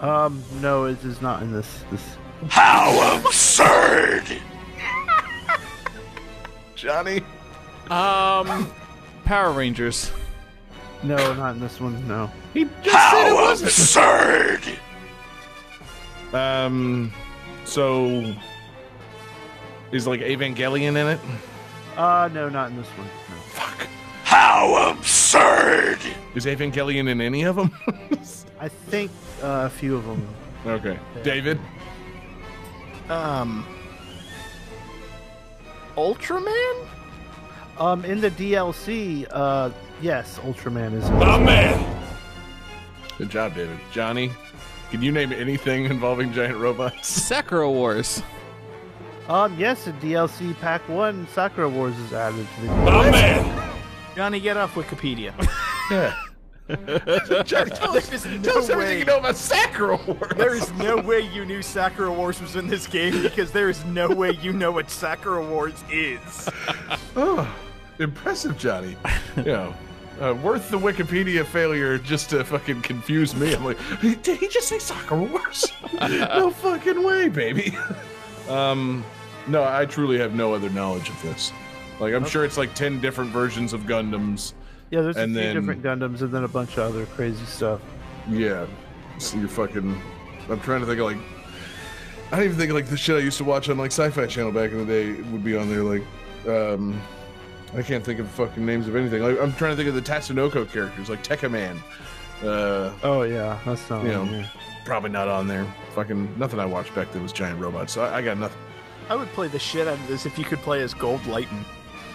Um, no, it is not in this. This. How absurd. Johnny. Um, Power Rangers. No, not in this one. No. He just said it How wasn't. absurd. Um, so is like Evangelion in it? Uh, no, not in this one. No. Fuck. How absurd. Is Evangelion in any of them? [laughs] I think uh, a few of them. okay, David. Um, Ultraman? Um, in the DLC, uh, yes, Ultraman is. In My man. Good job, David. Johnny, can you name anything involving giant robots? [laughs] Sakura Wars. Um, yes, in DLC Pack One, Sakura Wars is added to the. My man. Johnny, get off Wikipedia. [laughs] Yeah. [laughs] Johnny, tell us, There is no tell us everything way. you know about Sakura Wars. There is no way you knew Sakura Wars was in this game because there is no way you know what Sakura Wars is. [laughs] Oh, impressive, Johnny. You know, uh, worth the Wikipedia failure just to fucking confuse me. I'm like, did he just say Sakura Wars? no fucking way, baby. Um, no, I truly have no other knowledge of this. Like, I'm sure it's like ten different versions of Gundams. Yeah, there's a And few then- different Gundams and then a bunch of other crazy stuff. Yeah. So you're fucking. I'm trying to think of like. I don't even think like the shit I used to watch on like Sci-Fi Channel back in the day would be on there. Like, um, I can't think of fucking names of anything. Like, I'm trying to think of the Tatsunoko characters, like Tekkaman. Uh, Oh yeah, that's not. You on know. here. probably not on there. Fucking nothing I watched back then was giant robots. So I, I got nothing. I would play the shit out of this if you could play as Goldlightan.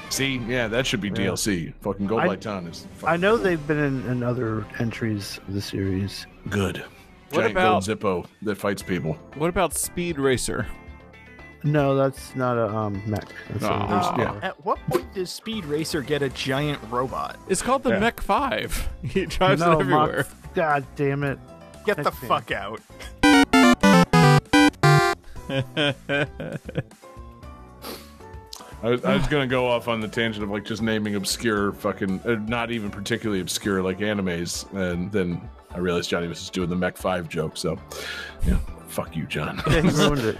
See, yeah, that should be DLC. Fucking Gold I- Light Town is. I Fucking know they've been in, in other entries of the series. good. What Giant about- gold Zippo that fights people. What about Speed Racer? No, that's not a um mech. That's No, a yeah. At what point does Speed Racer get a giant robot? It's called the Yeah. Mech Five. [laughs] He drives no, it everywhere. Mach- God damn it! Get the Heck, man. fuck out. [laughs] I was, I was gonna go off on the tangent of like just naming obscure fucking, uh, not even particularly obscure like animes, and then I realized Johnny was just doing the Mech Five joke. So, yeah, fuck you, John. Yeah, he ruined it.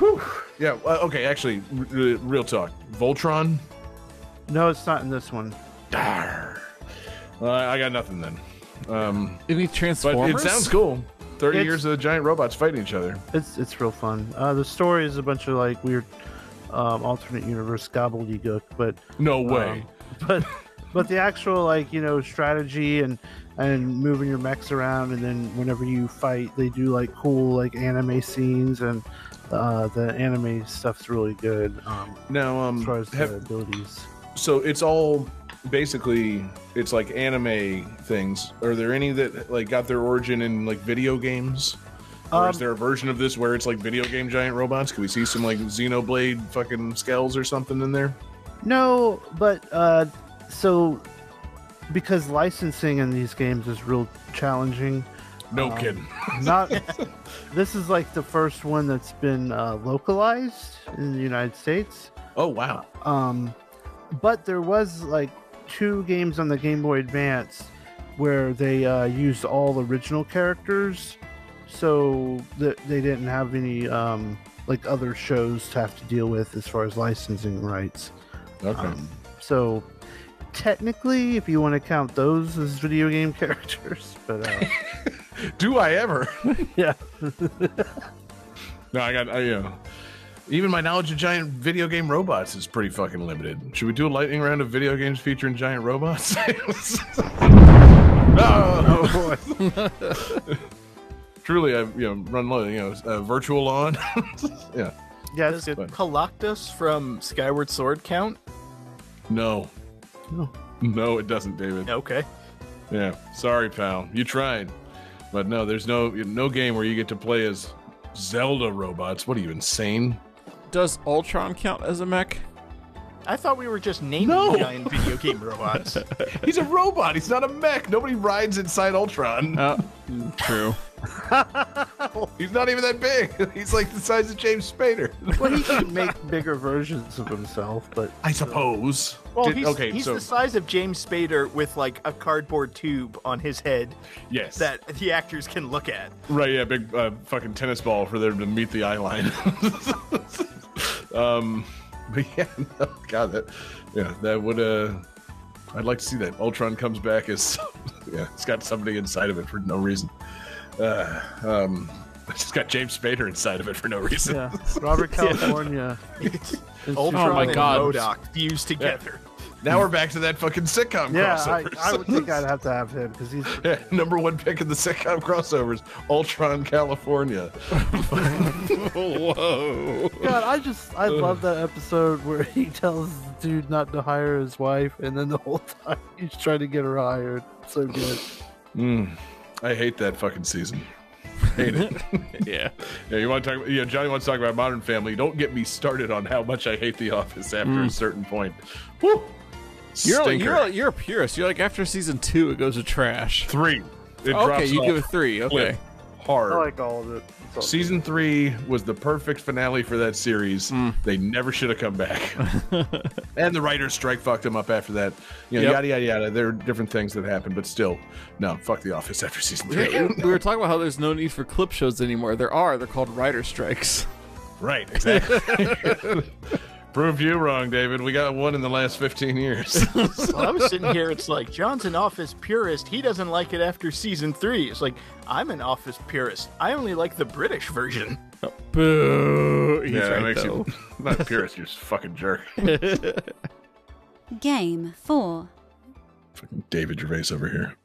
[laughs] yeah, uh, okay. Actually, r- r- real talk. Voltron. No, it's not in this one. Darr. Uh, I got nothing then. Um, Any but Transformers? it sounds cool. Thirty It's- years of giant robots fighting each other. It's it's real fun. Uh, the story is a bunch of like weird um, alternate universe gobbledygook, but No way. um, [laughs] but but the actual like you know strategy and and moving your mechs around, and then whenever you fight, they do like cool like anime scenes, and uh, the anime stuff's really good um, Now, um, as far as have- abilities. so it's all basically it's like anime things. Are there any that like got their origin in like video games? Or is Um, there a version of this where it's like video game giant robots? Can we see some like Xenoblade fucking skells or something in there? No, but uh, so because licensing in these games is real challenging. No Um, kidding. [laughs] Not [laughs] this is like the first one that's been uh, localized in the United States. Oh wow. Um, but there was like two games on the Game Boy Advance where they uh, used all original characters, so that they didn't have any um, like other shows to have to deal with as far as licensing rights. Okay. Um, so technically, if you want to count those as video game [laughs] characters, but uh, [laughs] Do I ever? [laughs] yeah, No, I got. I, you know, even my knowledge of giant video game robots is pretty fucking limited. Should we do a lightning round of video games featuring giant robots? no. oh boy, Truly, I've you know run low. You know, uh, Virtual On. [laughs] yeah. yeah, Does it's good. Koloktos from Skyward Sword count? No. No. No, it doesn't, David. Okay. Yeah. Sorry, pal. You tried, but no. There's no no game where you get to play as Zelda robots. What are you insane? Does Ultron count as a mech? I thought we were just naming No. giant video game robots. [laughs] He's a robot. He's not a mech. Nobody rides inside Ultron. Oh, true. [laughs] He's not even that big. [laughs] He's like the size of James Spader. Well, he can make bigger versions of himself, but I suppose. Well, Did- he's, okay, he's so the size of James Spader with like a cardboard tube on his head yes, that the actors can look at. right. Yeah, big uh, fucking tennis ball for them to meet the eye line. um, [laughs] but yeah, no, God, that yeah, that would uh, I'd like to see that. Ultron comes back as [laughs] yeah, it's got somebody inside of it for no reason. Uh, um, [laughs] it's just got James Spader inside of it for no reason. yeah, Robert California. Ultron Oh my and God. MODOK fused together. Now we're back to that fucking sitcom Yeah, I, crossovers. I would think I'd have to have him because he's [laughs] Yeah, number one pick in the sitcom crossovers, Ultron California. [laughs] Whoa. God. I just I love that episode where he tells the dude not to hire his wife, and then the whole time [laughs] he's trying to get her hired. So good. Mm, I hate that fucking season. Hate it. Yeah. yeah, you want to talk? About, yeah, Johnny wants to talk about Modern Family. Don't get me started on how much I hate The Office after a certain point. Woo! You're Stinker. you're a, you're a purist. You're like after season two, it goes to trash. three. It Okay, drops you give it three. Okay. hard. I like all of it. It's all Season three was the perfect finale for that series. Mm. They never should have come back. [laughs] and the writer's strike fucked them up after that. You know, Yep. yada yada yada. There are different things that happened, but still, no, fuck the office after season three. we [laughs] we were talking about how there's no need for clip shows anymore. There are. They're called writer strikes. right, exactly. [laughs] Proved you wrong, David. We got one in the last fifteen years. [laughs] Well, I was sitting here, it's like, John's an Office purist. He doesn't like it after season three. It's like, I'm an Office purist. I only like the British version. Oh, boo. He's yeah, right, makes though. you [laughs] not purist, you're just a fucking jerk. [laughs] Game 4. fucking David Gervais over here.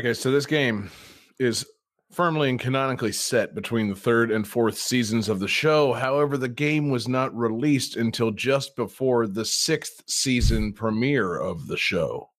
Right, guys. So this game is firmly and canonically set between the third and fourth seasons of the show. However, the game was not released until just before the sixth season premiere of the show.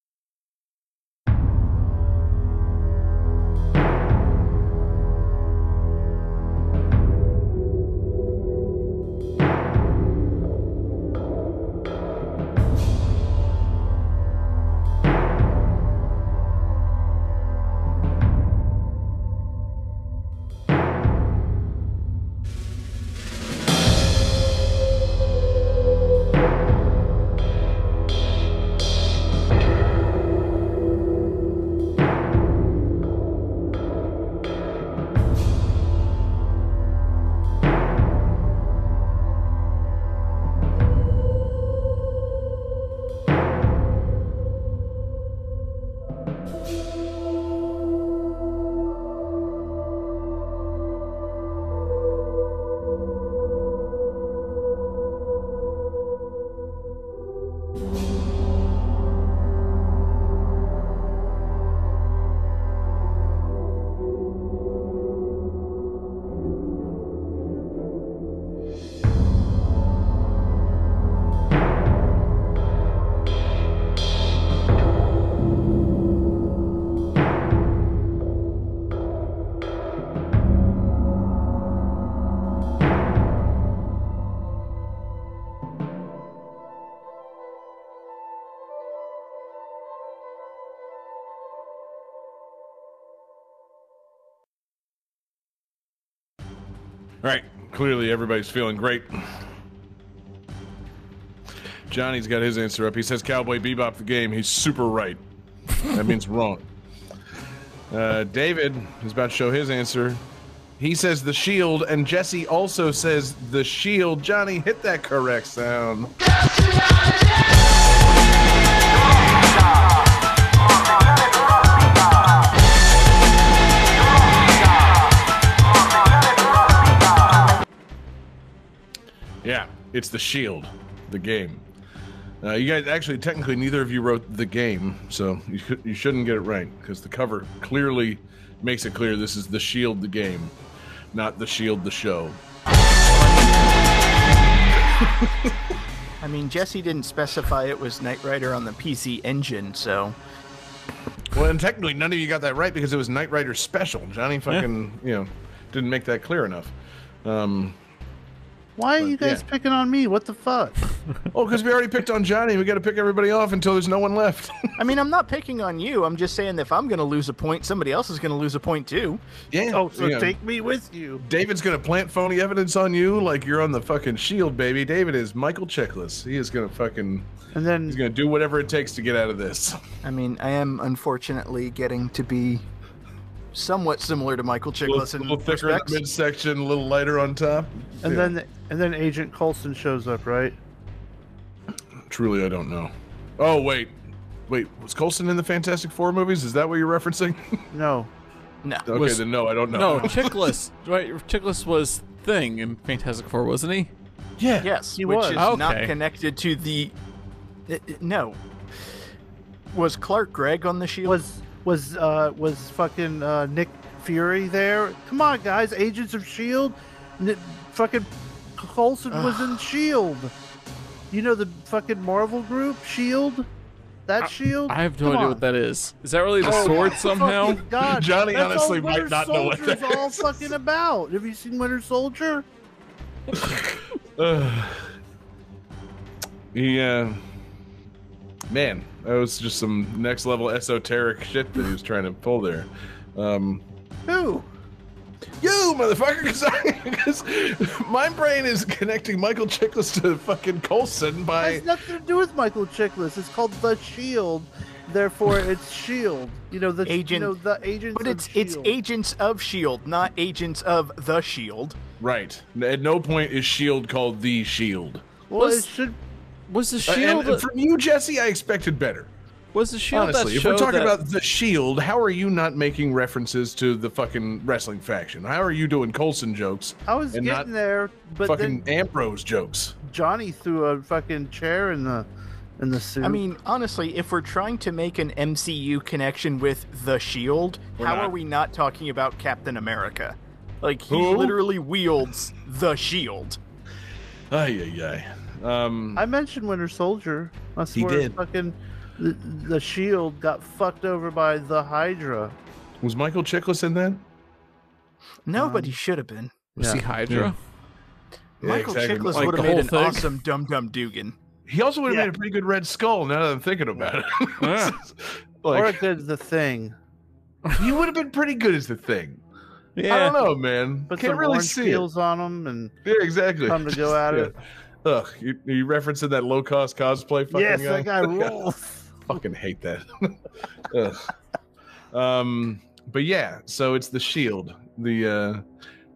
Right. Clearly, everybody's feeling great. Johnny's got his answer up. He says Cowboy Bebop the game. He's super right. That means wrong. Uh, David is about to show his answer. He says the shield, and Jesse also says the shield. Johnny, hit that correct sound. Yeah, it's the shield, the game. Uh, you guys actually, technically, neither of you wrote the game, so you, should, you shouldn't get it right because the cover clearly makes it clear this is the shield, the game, not the shield, the show. [laughs] I mean, Jesse didn't specify it was Knight Rider on the PC Engine, so Well, and technically, none of you got that right because it was Knight Rider Special. Johnny fucking, you know, didn't make that clear enough. Um, Why are you guys yeah. picking on me? What the fuck? [laughs] oh, because we already picked on Johnny. We got to pick everybody off until there's no one left. [laughs] I mean, I'm not picking on you. I'm just saying that if I'm going to lose a point, somebody else is going to lose a point too. yeah. Oh, so you know, take me with you. David's gonna plant phony evidence on you like you're on the fucking shield, baby. David is Michael Chiklis. He is gonna fucking. And then He's gonna do whatever it takes to get out of this. I mean, I am unfortunately getting to be somewhat similar to Michael A little, Chiklis in little thicker in respects. the midsection, a little lighter on top. and Yeah. then and then Agent Coulson shows up, right? truly, I don't know. Oh wait, wait, was Coulson in the Fantastic Four movies? Is that what you're referencing? [laughs] No. No. okay, Was- then no, I don't know. No, Chiklis. right, Chiklis was Thing in Fantastic Four, wasn't he? yeah, Yes, He which was. is not connected to the. uh, uh, no. Was Clark Gregg on the shield? Was was uh was fucking uh, Nick Fury there? Come on, guys! Agents of Shield. N- fucking Coulson was in Shield. You know the fucking Marvel group Shield. That Shield. I have no Come idea on. what that is. Is that really the Oh, sword somehow? God, [laughs] Johnny that's honestly might Winter not know what Soldier's that all fucking about. Have you seen Winter Soldier? [laughs] Yeah. Man, that was just some next level esoteric shit that he was trying to pull there. Um, Who? you motherfucker, [laughs] because my brain is connecting Michael Chiklis to fucking Coulson by. has nothing to do with Michael Chiklis. It's called the Shield. Therefore, [laughs] it's Shield. You know the Agent- You know the agents. but of it's it's Agents of Shield, not Agents of the Shield. Right. At no point is Shield called the Shield. Well, Was- it should. Was the Uh, shield? and from you, Jesse, I expected better. was the shield Honestly, that if we're talking that- about the Shield, how are you not making references to the fucking wrestling faction? How are you doing Coulson jokes I was and getting not there, but fucking then Ambrose jokes? Johnny threw a fucking chair in the in the suit. I mean, honestly, if we're trying to make an MCU connection with the Shield, We're how not. are we not talking about Captain America? Like he Who? literally wields the shield. Ay, ay, ay. Um, I mentioned Winter Soldier. I He did. fucking the, the shield got fucked over by the Hydra. was Michael Chiklis in that? No, Um, but he should have been. Was Yeah. he Hydra? Yeah, Michael exactly. Chiklis Like would have made an thing? awesome Dum Dum Dugan. He also would have Yeah. made a pretty good Red Skull. Now that I'm thinking about it, Yeah. [laughs] or like it did the thing. he would have been pretty good as the thing. Yeah. I don't know, man. Put Can't some really orange see peels on them and it. Yeah, exactly. come to go at [laughs] it. Ugh, you, you referencing that low cost cosplay? Fucking Yes, guy? that guy [laughs] rules. fucking hate that. [laughs] Ugh. Um, but yeah, so it's the Shield, the uh,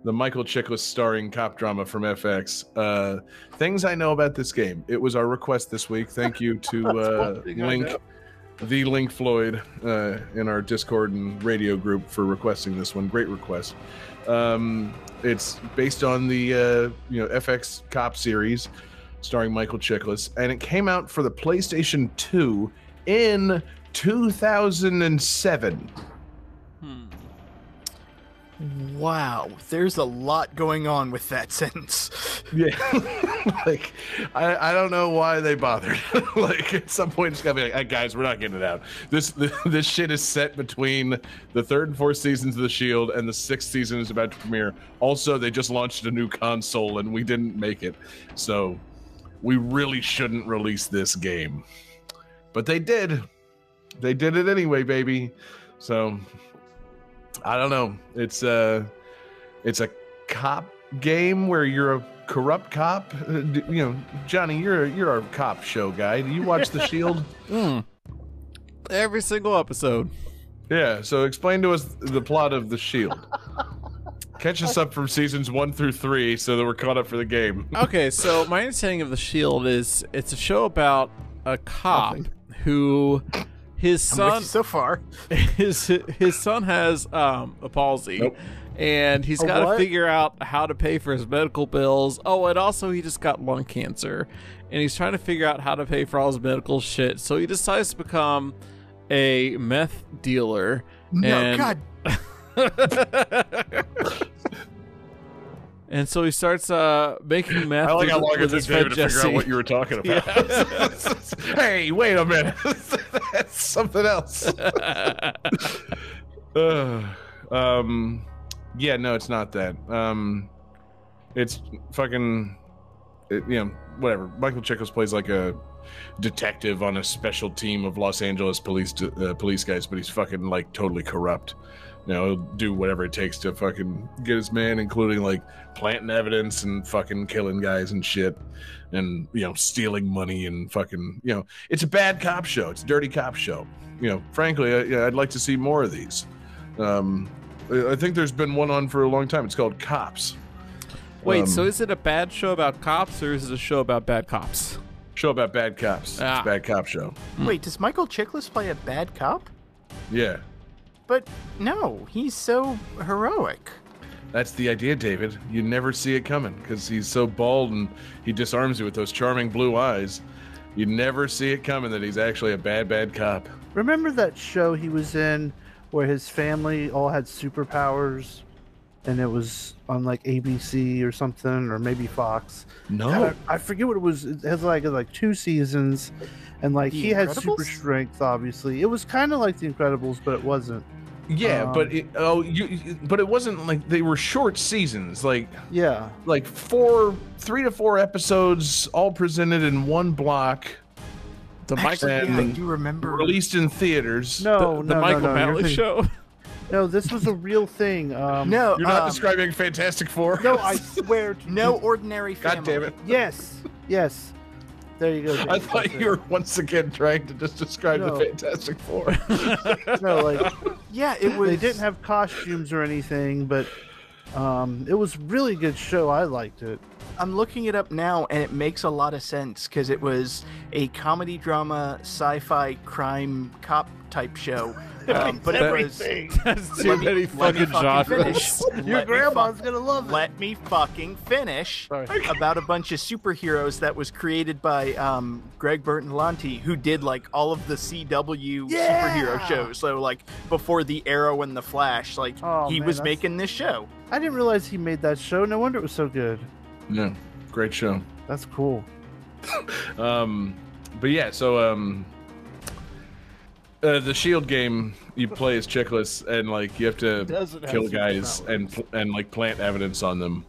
the Michael Chiklis starring cop drama from FX. Uh, things I know about this game. It was our request this week. Thank you to [laughs] uh, one thing I Link, the Link Floyd, uh, in our Discord and radio group for requesting this one. Great request. Um, it's based on the uh, you know FX cop series starring Michael Chiklis, and it came out for the PlayStation 2 in 2007. Wow, there's a lot going on with that [laughs] sentence. Yeah, [laughs] like I, I don't know why they bothered. [laughs] like at some point, it's gotta be like, hey, guys, we're not getting it out. This this shit is set between the third and fourth seasons of the Shield, and the sixth season is about to premiere. Also, they just launched a new console, and we didn't make it, so we really shouldn't release this game. But they did. They did it anyway, baby. So I don't know. It's a it's a cop game where you're a corrupt cop. Uh, you know, Johnny, you're you're a cop show guy. Do you watch The Shield? [laughs] Hmm. Every single episode. yeah. So explain to us the plot of The Shield. [laughs] Catch us up from seasons one through three, so that we're caught up for the game. [laughs] Okay, so my understanding of the Shield is it's a show about a cop who his son so far. [laughs] his his son has um, a palsy, Nope. and he's got to figure out how to pay for his medical bills. Oh, and also he just got lung cancer, and he's trying to figure out how to pay for all his medical shit. So he decides to become a meth dealer. No, and, God, [laughs] And so he starts uh, making meth. I like how long it took David to figure out what you were talking [laughs] about. [laughs] hey, wait a minute. [laughs] That's something else. Uh, [sighs] um, yeah, no, it's not that. Um, it's fucking, it, you know, whatever. Michael Chiklis plays like a detective on a special team of Los Angeles police uh, police guys, but he's fucking like totally corrupt. You know, he'll do whatever it takes to fucking get his man, including like planting evidence and fucking killing guys and shit, and you know, stealing money and fucking, you know, it's a bad cop show. It's a dirty cop show. You know, frankly, I, yeah, I'd like to see more of these. Um, I I think there's been one on for a long time. It's called Cops. Wait, Um, so is it a bad show about cops, or is it a show about bad cops? Show about bad cops. Ah. It's a bad cop show. wait, does Michael Chiklis play a bad cop? Yeah. But no, he's so heroic. That's the idea, David. You never see it coming because he's so bald and he disarms you with those charming blue eyes. You never see it coming that he's actually a bad, bad cop. Remember that show he was in where his family all had superpowers and it was on like ABC or something or maybe Fox. No. I, I forget what it was. It has like like two seasons and like The he had super strength obviously. It was kind of like The Incredibles but it wasn't. Yeah, Um, but it, oh, you, you- but it wasn't like they were short seasons, like Yeah. like four, three to four episodes, all presented in one block, The Actually, Michael, yeah, I do remember. released in theaters. No, the, the no, Michael no, no. Malley thinking- show. No, this was a real thing. Um, No, You're not um, describing Fantastic Four. No, I swear. To no ordinary family. [laughs] God damn it! Yes. Yes. There you go. I thought that's you it. were once again trying to just describe No. the Fantastic Four. [laughs] No, like Yeah, it was. they didn't have costumes or anything, but um, it was a really good show. I liked it. I'm looking it up now, and it makes a lot of sense because it was a comedy drama, sci-fi crime cop type show. [laughs] Um, but it was everything. [laughs] That's too many me fucking fucking genres. [laughs] Your Let grandma's fuck- gonna love it. Let me fucking finish Sorry. about a bunch of superheroes that was created by um, Greg Berlanti, who did like all of the CW Yeah! superhero shows. So like before the Arrow and the Flash, like Oh, he man, was that's- making this show. I didn't realize he made that show. No wonder it was so good. Yeah, great show. That's cool. Um, but yeah, so um, uh, the Shield game you play as Chiklis, and like you have to kill guys and and like plant evidence on them.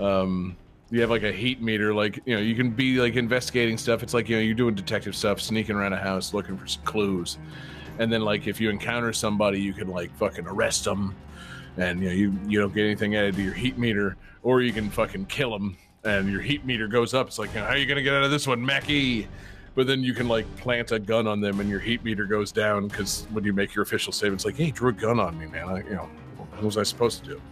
Um, you have like a heat meter, like you know you can be like investigating stuff. It's like you know you're doing detective stuff, sneaking around a house looking for clues, and then like if you encounter somebody, you can like fucking arrest them, and you know you you don't get anything added to your heat meter, or you can fucking kill them, and your heat meter goes up. It's like you know, how are you gonna get out of this one, Mackie? But then you can like plant a gun on them, and your heat meter goes down because when you make your official statement, it's like, hey, drew a gun on me, man. I, you know, what was I supposed to do?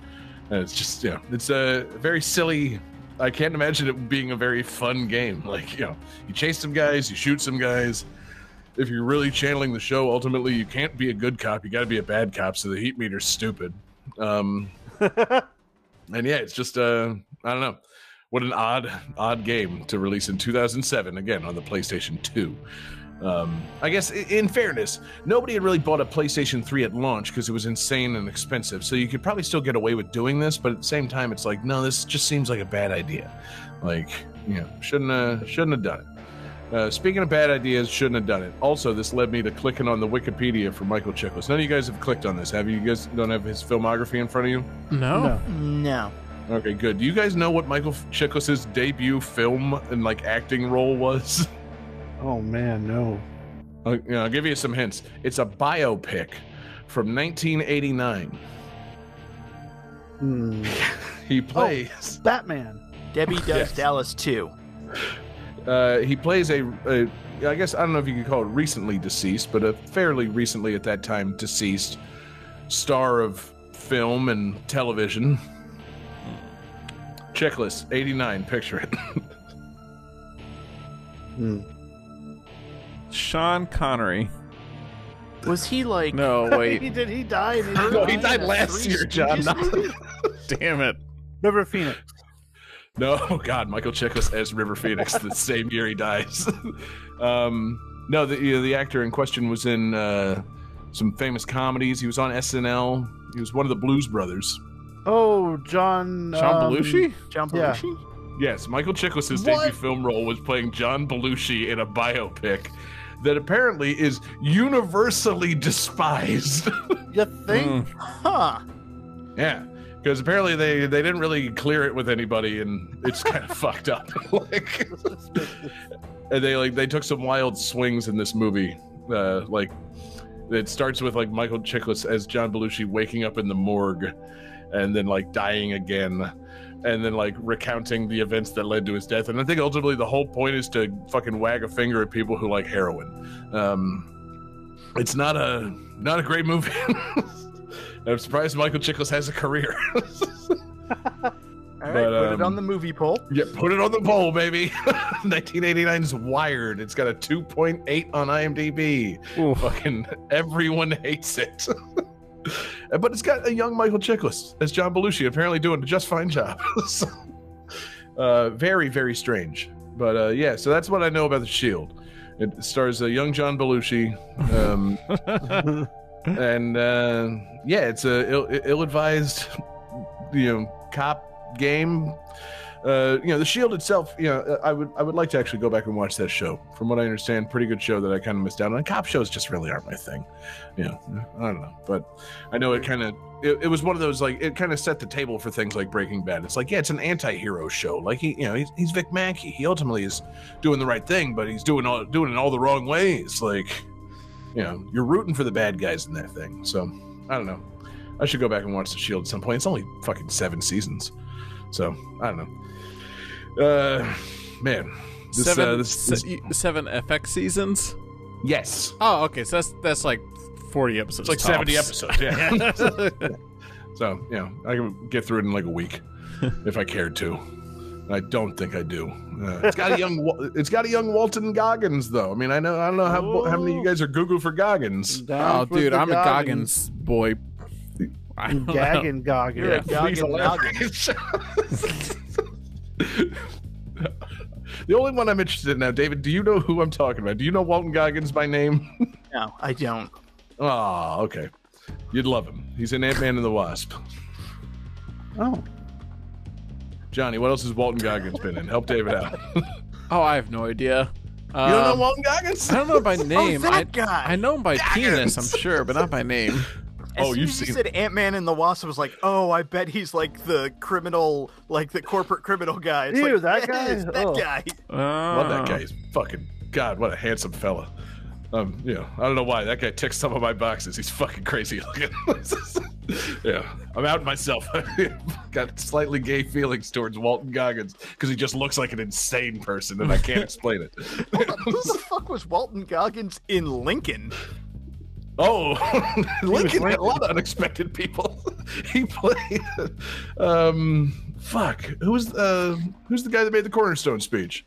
And it's just you know, it's a very silly. I can't imagine it being a very fun game. Like you know, you chase some guys, you shoot some guys. If you're really channeling the show, ultimately you can't be a good cop. You got to be a bad cop. So the heat meter's stupid. Um, [laughs] and yeah, it's just uh, I don't know. What an odd, odd game to release in 2007 again on the PlayStation 2. Um, I guess in fairness, nobody had really bought a PlayStation 3 at launch because it was insane and expensive. So you could probably still get away with doing this, but at the same time, it's like, no, this just seems like a bad idea. Like, you know, shouldn't have, shouldn't have done it. Uh, speaking of bad ideas, shouldn't have done it. Also, this led me to clicking on the Wikipedia for Michael Chiklis. None of you guys have clicked on this, have you? You guys don't have his filmography in front of you? No. No. No. Okay, good. Do you guys know what Michael Chiklis's debut film and like acting role was? [laughs] Oh man, no. I'll, you know, I'll give you some hints. It's a biopic from 1989. Hmm. [laughs] He plays Batman. Debbie [laughs] does Yes. Dallas too. uh, he plays a, a I guess I don't know if you could call it recently deceased, but a fairly recently at that time deceased star of film and television. Chiklis 89, picture it. [laughs] Hmm. Sean Connery. Was he like? No, [laughs] he wait. did. He died. In no, he died last year, John. Stooges? [laughs] Damn it. River Phoenix. No, God, Michael Chiklis as River Phoenix the same year he dies. um, no, the you know, the actor in question was in uh, some famous comedies. He was on SNL. He was one of the Blues Brothers. Oh, John. Sean um, Belushi? John Yeah. Belushi. Yes, Michael Chiklis' What? debut film role was playing John Belushi in a biopic that apparently is universally despised. You think? Mm. Huh. yeah, because apparently they they didn't really clear it with anybody, and it's kind of [laughs] fucked up. [laughs] like, [laughs] and they like they took some wild swings in this movie. Uh, like it starts with like Michael Chiklis as John Belushi waking up in the morgue, and then like dying again, and then like recounting the events that led to his death. And I think ultimately the whole point is to fucking wag a finger at people who like heroin. Um, it's not a not a great movie. [laughs] I'm surprised Michael Chiklis has a career. [laughs] All right, But, put it on um, the movie poll. Yeah, put it on the poll, baby. [laughs] 1989's Wired. It's got a 2.8 on IMDb. Oof. Fucking everyone hates it. But it's got a young Michael Chiklis as John Belushi, apparently doing a just fine job. [laughs] so, uh, very, very strange. But uh, yeah, so that's what I know about The Shield. It stars a young John Belushi. Um, [laughs] and uh, yeah, it's a ill, ill-advised, you know, cop game. Uh, you know, the Shield itself. You know, I would I would like to actually go back and watch that show. From what I understand, pretty good show that I kind of missed out on. Cop shows just really aren't my thing. You know, I don't know, but I know it kind of it, it was one of those like it kind of set the table for things like Breaking Bad. It's like yeah, it's an anti-hero show. Like he, you know, he's, he's Vic Mackey. He ultimately is doing the right thing, but he's doing all doing it all the wrong ways. Like you know, you're rooting for the bad guys in that thing. So I don't know. I should go back and watch The Shield at some point. It's only fucking seven seasons, so I don't know. Uh, man, this, seven, uh, this, this- se- seven FX seasons? yes, Oh, okay. So that's that's like 40 episodes. it's like seventy episodes. Yeah. [laughs] so you know, I can get through it in like a week [laughs] if I cared to. I don't think I do. Uh, it's got a young. It's got a young Walton Goggins though. I mean, I know. I don't know how, how many of you guys are Google for Goggins. Down Oh, for dude, I'm a Goggins boy. I don't know. Gagging Goggins. You're a Goggin elaborate. [laughs] the only one I'm interested in now, David. Do you know who I'm talking about? Do you know Walton Goggins by name? [laughs] No, I don't. Oh, okay. You'd love him. He's in Ant Man and the Wasp. Oh, Johnny, what else has Walton Goggins been in? Help David out. [laughs] Oh, I have no idea. You don't know Um, Walton Goggins? I don't know by [laughs] name. oh, that I, guy. I know him by penis, I'm sure, but not by name. As Oh, soon you've as you seen- said Ant Man and the Wasp, I was like, oh, I bet he's like the criminal, like the corporate criminal guy. It's Ew, like, that "Yes, guy? that Oh. guy. Love that guy. He's fucking God. What a handsome fella. Um, you know, I don't know why that guy ticks some of my boxes. He's fucking crazy looking. [laughs] yeah, I'm out myself. [laughs] Got slightly gay feelings towards Walton Goggins because he just looks like an insane person, and I can't explain it. [laughs] Who the fuck was Walton Goggins in Lincoln? Oh, [laughs] Lincoln had a lot of unexpected people. [laughs] he played. Um, fuck. Who's uh, who's the guy that made the cornerstone speech?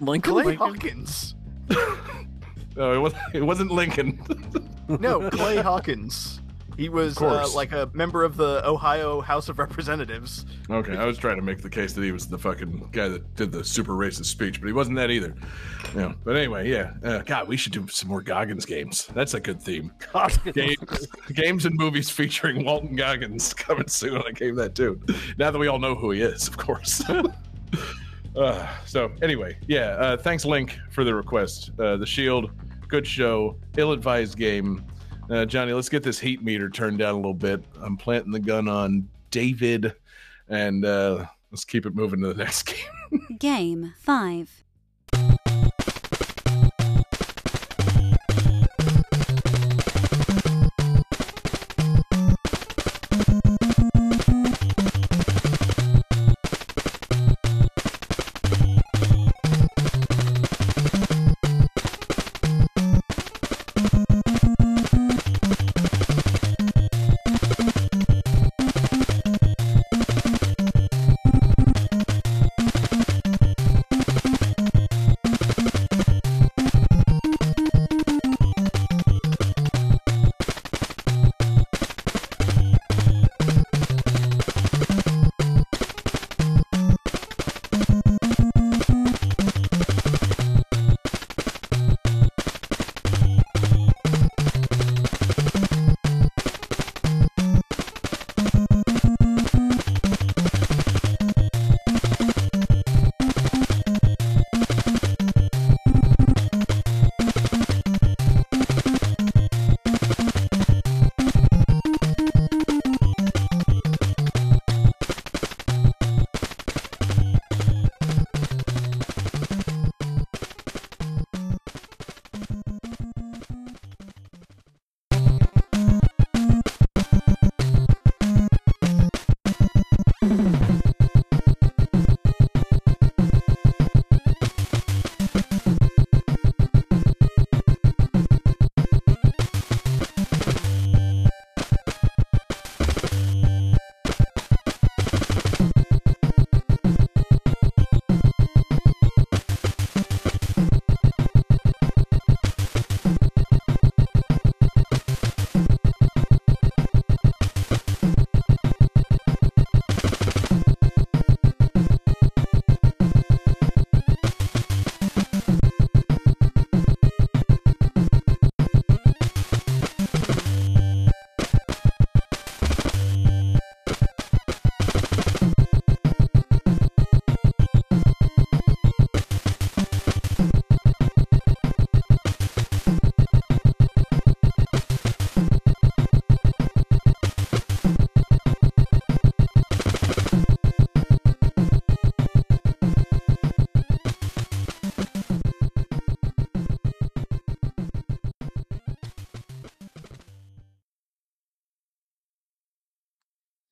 Lincoln? Clay Lincoln? Hawkins. [laughs] No, it wasn't. It wasn't Lincoln. No, Clay Hawkins. He was uh, like a member of the Ohio House of Representatives. Okay, I was trying to make the case that he was the fucking guy that did the super racist speech, but he wasn't that either. Yeah, but anyway, yeah. Uh, God, we should do some more Goggins games. That's a good theme. [laughs] Games, games and movies featuring Walton Goggins [laughs] coming soon. I gave that too. Now that we all know who he is, of course. [laughs] uh, so anyway, yeah. Uh, thanks, Link, for the request. Uh, the Shield, good show. Ill-advised game. Uh, Johnny, let's get this heat meter turned down a little bit. I'm planting the gun on David, and uh, let's keep it moving to the [laughs] next game. Game 5.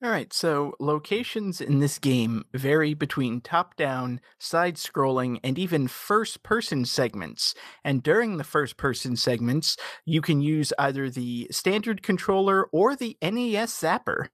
All right, so locations in this game vary between top down, side scrolling, and even first person segments. And during the first person segments, you can use either the standard controller or the NES zapper.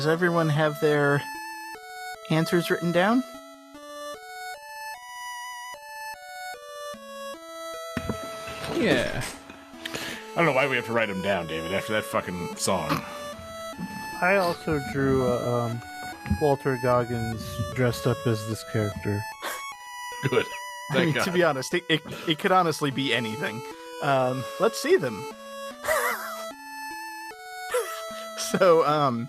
Does everyone have their answers written down? Yeah. I don't know why we have to write them down, David, after that fucking song. I also drew uh, um, Walter Goggins dressed up as this character. [laughs] Good. I mean, God. to be honest, it, it, it could honestly be anything. Um, let's see them. [laughs] so, um,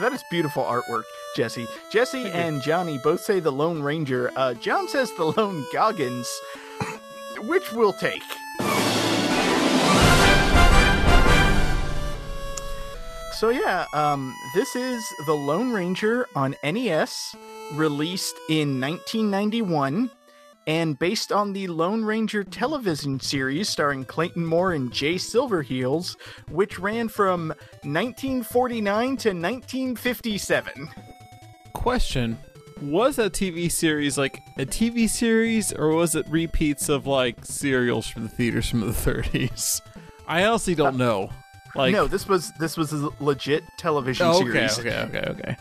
that- is beautiful artwork, Jesse. Jesse and Johnny both say the Lone Ranger. Uh, John says the Lone Goggins, which we'll take. So yeah, um, this is the Lone Ranger on NES, released in 1991, and based on the Lone Ranger television series starring Clayton Moore and Jay Silverheels, which ran from 1949 to 1957. Question: Was that TV series like a TV series, or was it repeats of like serials from the theaters from the 30s? I honestly don't uh, know. Like, no, this was this was a legit television oh, okay, series. okay, okay, okay.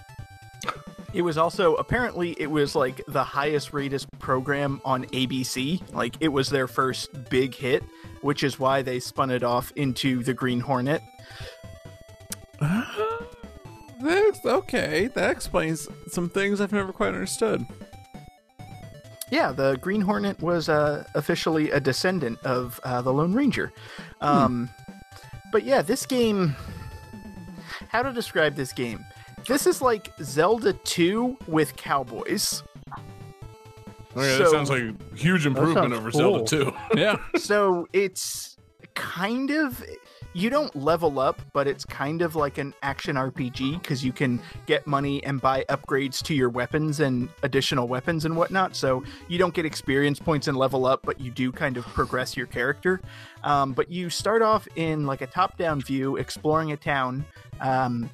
It was also apparently it was like the highest rated program on ABC. Like it was their first big hit, which is why they spun it off into the Green Hornet. [gasps] That's okay. That explains some things I've never quite understood. Yeah, the Green Hornet was uh, officially a descendant of uh, the Lone Ranger. Um, But yeah, this game. How to describe this game? This is like Zelda 2 with cowboys. Okay, So- that sounds like a huge improvement over cool. Zelda 2. [laughs] Yeah. so it's kind of you don't level up but it's kind of like an action rpg because you can get money and buy upgrades to your weapons and additional weapons and whatnot so you don't get experience points and level up but you do kind of progress your character um, but you start off in like a top down view exploring a town um,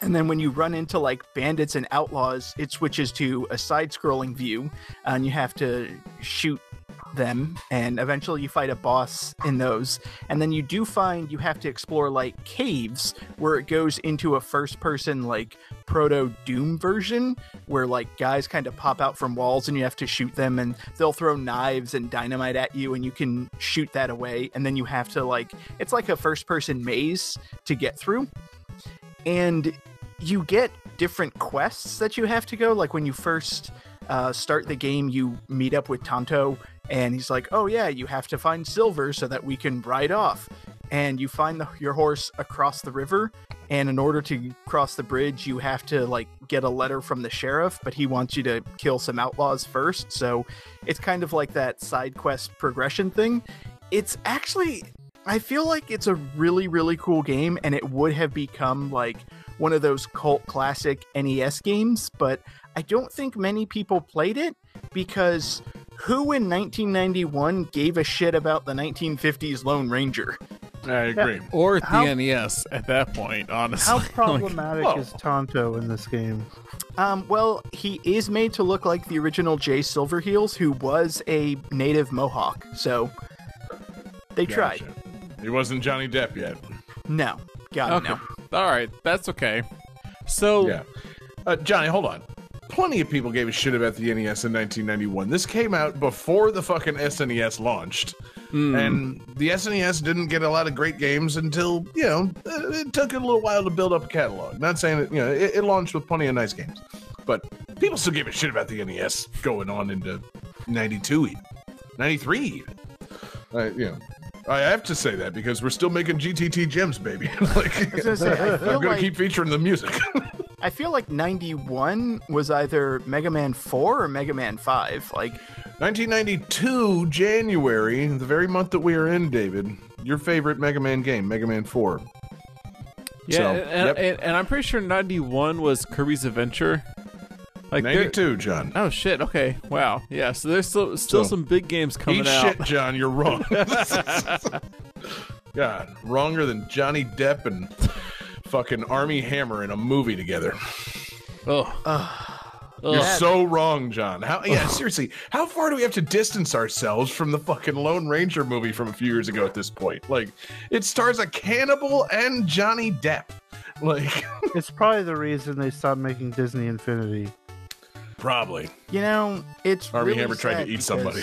and then when you run into like bandits and outlaws, it switches to a side scrolling view and you have to shoot them and eventually you fight a boss in those. And then you do find you have to explore like caves where it goes into a first person like proto Doom version where like guys kind of pop out from walls and you have to shoot them and they'll throw knives and dynamite at you and you can shoot that away and then you have to like it's like a first person maze to get through and you get different quests that you have to go. Like when you first uh, start the game, you meet up with Tonto, and he's like, "Oh yeah, you have to find silver so that we can ride off." And you find the, your horse across the river, and in order to cross the bridge, you have to like get a letter from the sheriff, but he wants you to kill some outlaws first. So it's kind of like that side quest progression thing. It's actually I feel like it's a really, really cool game, and it would have become like one of those cult classic NES games, but I don't think many people played it because who in 1991 gave a shit about the 1950s Lone Ranger? I agree. Or the How- NES at that point, honestly. How [laughs] problematic whoa. is Tonto in this game? Um, well, he is made to look like the original Jay Silverheels, who was a native Mohawk, so they tried. Gotcha. He wasn't Johnny Depp yet. No, God Okay. no. All right, that's okay. So Yeah. Uh, Johnny, hold on. Plenty of people gave a shit about the NES in 1991. This came out before the fucking SNES launched. And the SNES didn't get a lot of great games until, you know, uh, it took it a little while to build up a catalog. Not saying that, you know, it, it launched with plenty of nice games. But people still gave a shit about the NES going on into 92 even. 93 even. Uh, you know, I have to say that because we're still making GTT gems, baby. [laughs] like, I was gonna say, I I'm gonna like keep featuring the music. [laughs] I feel like '91 was either Mega Man 4 or Mega Man 5. Like, 1992 January, the very month that we are in, David. Your favorite Mega Man game, Mega Man 4. yeah, So, and, yep. and, and I'm pretty sure 91 was Kirby's Adventure. Like there- 92, John. Oh shit! Okay, wow. Yeah, so there's still still So, some big games coming Eat out. shit, John. You're wrong. [laughs] God, wronger than Johnny Depp and fucking Armie Hammer in a movie together. Oh, [sighs] You're so wrong, John. How? Yeah, seriously. How far do we have to distance ourselves from the fucking Lone Ranger movie from a few years ago? At this point, like, it stars a cannibal and Johnny Depp. Like, [laughs] It's probably the reason they stopped making Disney Infinity. Probably you know, it's Army really Hammer tried to eat somebody.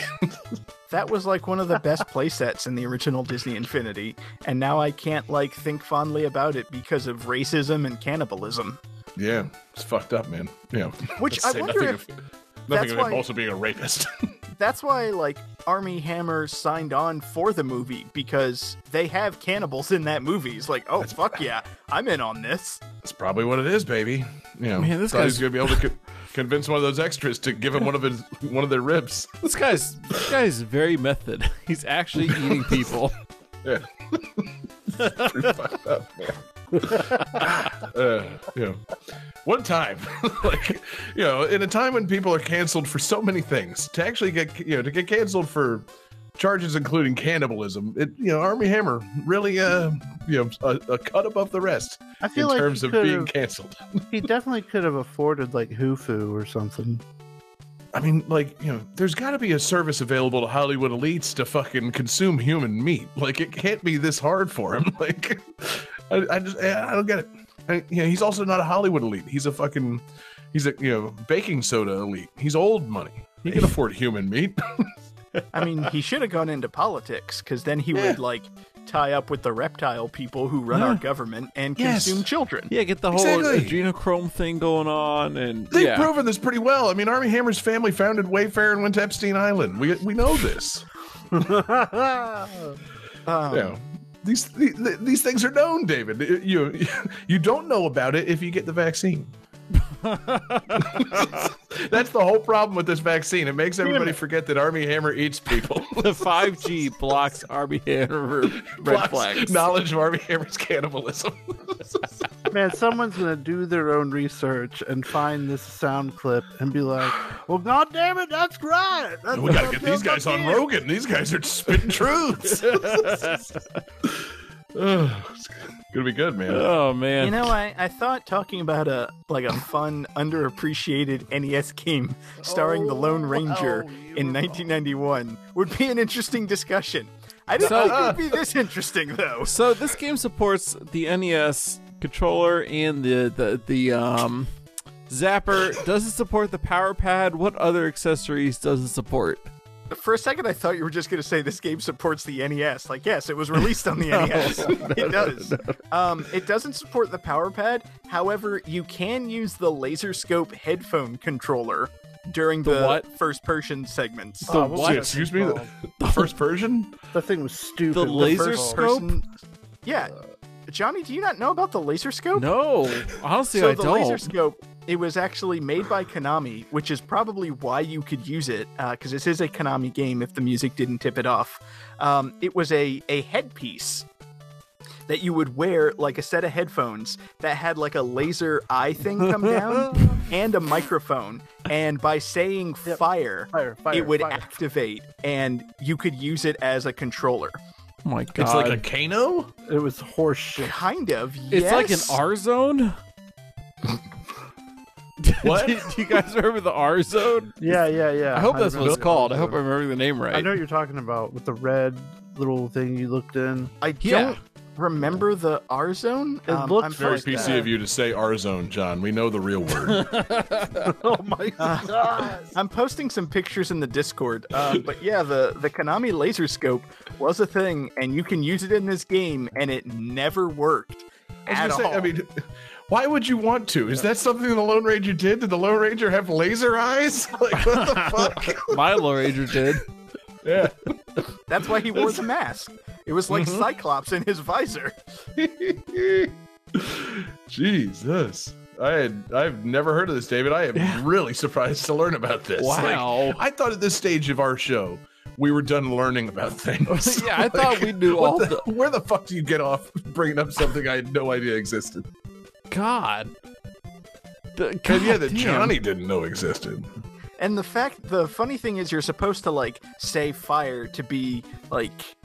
that was like one of the best play sets in the original Disney Infinity, and now I can't like think fondly about it because of racism and cannibalism. Yeah, it's fucked up, man. Yeah. Which I say wonder nothing if of, nothing that's of him why- also being a rapist. [laughs] that's why like Armie Hammer signed on for the movie because they have cannibals in that movie. It's like, oh fuck yeah, I'm in on this. That's probably what it is, baby. You know, Man, this thought he was guy's- gonna be able to co- convince one of those extras to give him one of his [laughs] one of their ribs. this guy's this guy's very method. [laughs] He's actually eating people. [laughs] Yeah. Pretty fucked up, man. uh, you know, one time, like, you know, in a time when people are canceled for so many things, to actually get, you know, to get canceled for charges including cannibalism, it, you know, Armie Hammer really, uh, you know, a, a cut above the rest I feel in like terms of being canceled. [laughs] He definitely could have afforded like Hufu or something. I mean, like, you know, there's got to be a service available to Hollywood elites to fucking consume human meat. Like, it can't be this hard for him. [laughs] Like, I, I just, I don't get it. I, you know, he's also not a Hollywood elite. He's a fucking, he's a, you know, baking soda elite. He's old money. He can afford human meat. [laughs] I mean, he should have gone into politics because then he would like tie up with the reptile people who run our government and Yes. consume children. Yeah, get the whole Exactly. adrenochrome thing going on, and They've yeah, proven this pretty well. I mean, Armie Hammer's family founded Wayfair and went to Epstein Island. We we know this. [laughs] Um, you know, these th- th- these things are known, David. You you don't know about it if you get the vaccine. [laughs] That's the whole problem with this vaccine. It makes everybody forget that Armie Hammer eats people. [laughs] the 5G blocks Armie Hammer [laughs] red Blocks flags. Knowledge of Armie Hammer's cannibalism. Man, someone's gonna do their own research and find this sound clip and be like, "Well, god damn it, that's right. That's we gotta get these guys on doing." Rogan. These guys are spitting truths. Oh, it's gonna be good, man. Oh man, You know, I, I thought talking about a like a fun, underappreciated NES game starring the Lone Ranger in 1991 would be an interesting discussion. I didn't So- think it would be this interesting though. So this game supports the NES controller and the the the um zapper. Does it support the power pad? What other accessories does it support? For a second, I thought you were just going to say this game supports the NES. Like, yes, it was released on the [laughs] NES. [laughs] it does. Um, it doesn't support the power pad. However, you can use the laser scope headphone controller during the, what? first person segments. The Oh, what what? Excuse it me, the, the first version. That thing was stupid. The laser first scope? person- Yeah. Johnny, do you not know about the laser scope? No, honestly, so I the don't. The laser scope it was actually made by konami which is probably why you could use it because this is a konami game if the music didn't tip it off um, it was a, a headpiece that you would wear like a set of headphones that had like a laser eye thing come down [laughs] and a microphone and by saying fire, Fire, fire, it would fire. activate and you could use it as a controller oh my god, It's like a Kano. It was horseshit. kind of yes. It's like an. R zone. [laughs] What? do, do you guys remember the R zone? Yeah, yeah, yeah. I hope that's what it's called. I hope I'm remembering the name right. I know what you're talking about with the red little thing you looked in. I Yeah. don't remember the R zone. It Um, looks I'm Very like PC that. of you to say R zone, John. We know the real word. [laughs] [laughs] oh my [laughs] god! I'm posting some pictures in the Discord, uh, but yeah, the the Konami laser scope was a thing, and you can use it in this game, and it never worked I was at say, all. I mean, why would you want to? Is that something the Lone Ranger did? Did the Lone Ranger have laser eyes? Like what the fuck? My Lone Ranger did. yeah. That's why he wore the mask. It was like mm-hmm. Cyclops in his visor. [laughs] Jesus. I had I've never heard of this, David. I am really surprised to learn about this. Like, Wow. I thought at this stage of our show we were done learning about things. [laughs] Yeah, I thought we knew [laughs] what all the, Where the fuck do you get off bringing up something I had no idea existed? God. The, God yeah, that damn. Johnny didn't know existed. And the fact, the funny thing is, you're supposed to like say fire to be like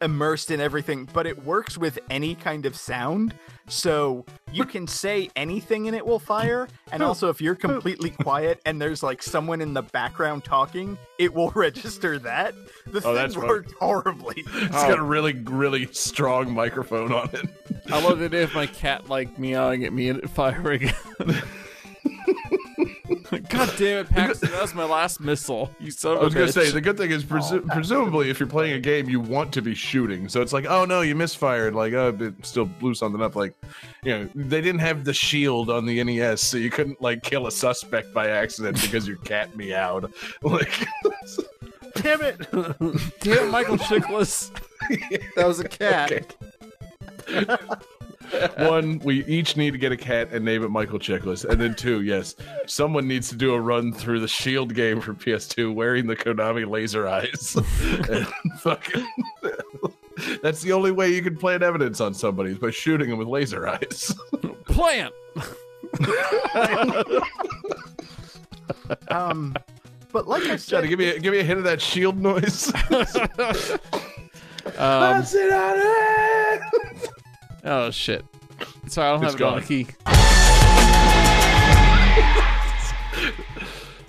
immersed in everything, but it works with any kind of sound. So you can say anything and it will fire. And also, if you're completely quiet and there's like someone in the background talking, it will [laughs] register that. The Oh, thing that's fun. worked horribly. It's got a really, really strong microphone on it. I love the idea of my cat like meowing at me and it firing. [laughs] [laughs] God damn it, Paxton! That was my last missile. You son of I was gonna say the good thing is presu- oh, presumably if you're playing a game you want to be shooting so it's like oh no you misfired like oh it still blew something up like you know they didn't have the shield on the NES so you couldn't like kill a suspect by accident because your cat meowed [laughs] like [laughs] Damn it! Damn it, Michael Chiklis. that was a cat. [laughs] one we each need to get a cat and name it Michael Chiklis and then two yes someone needs to do a run through the shield game for PS2 wearing the Konami laser eyes [laughs] fucking [laughs] that's the only way you can plant evidence on somebody is by shooting them with laser eyes Plant. Um, but like I said, Johnny, give me a, give me a hit of that shield noise. Um, it on it. Oh shit. Sorry, I don't It's have it on gone. the key.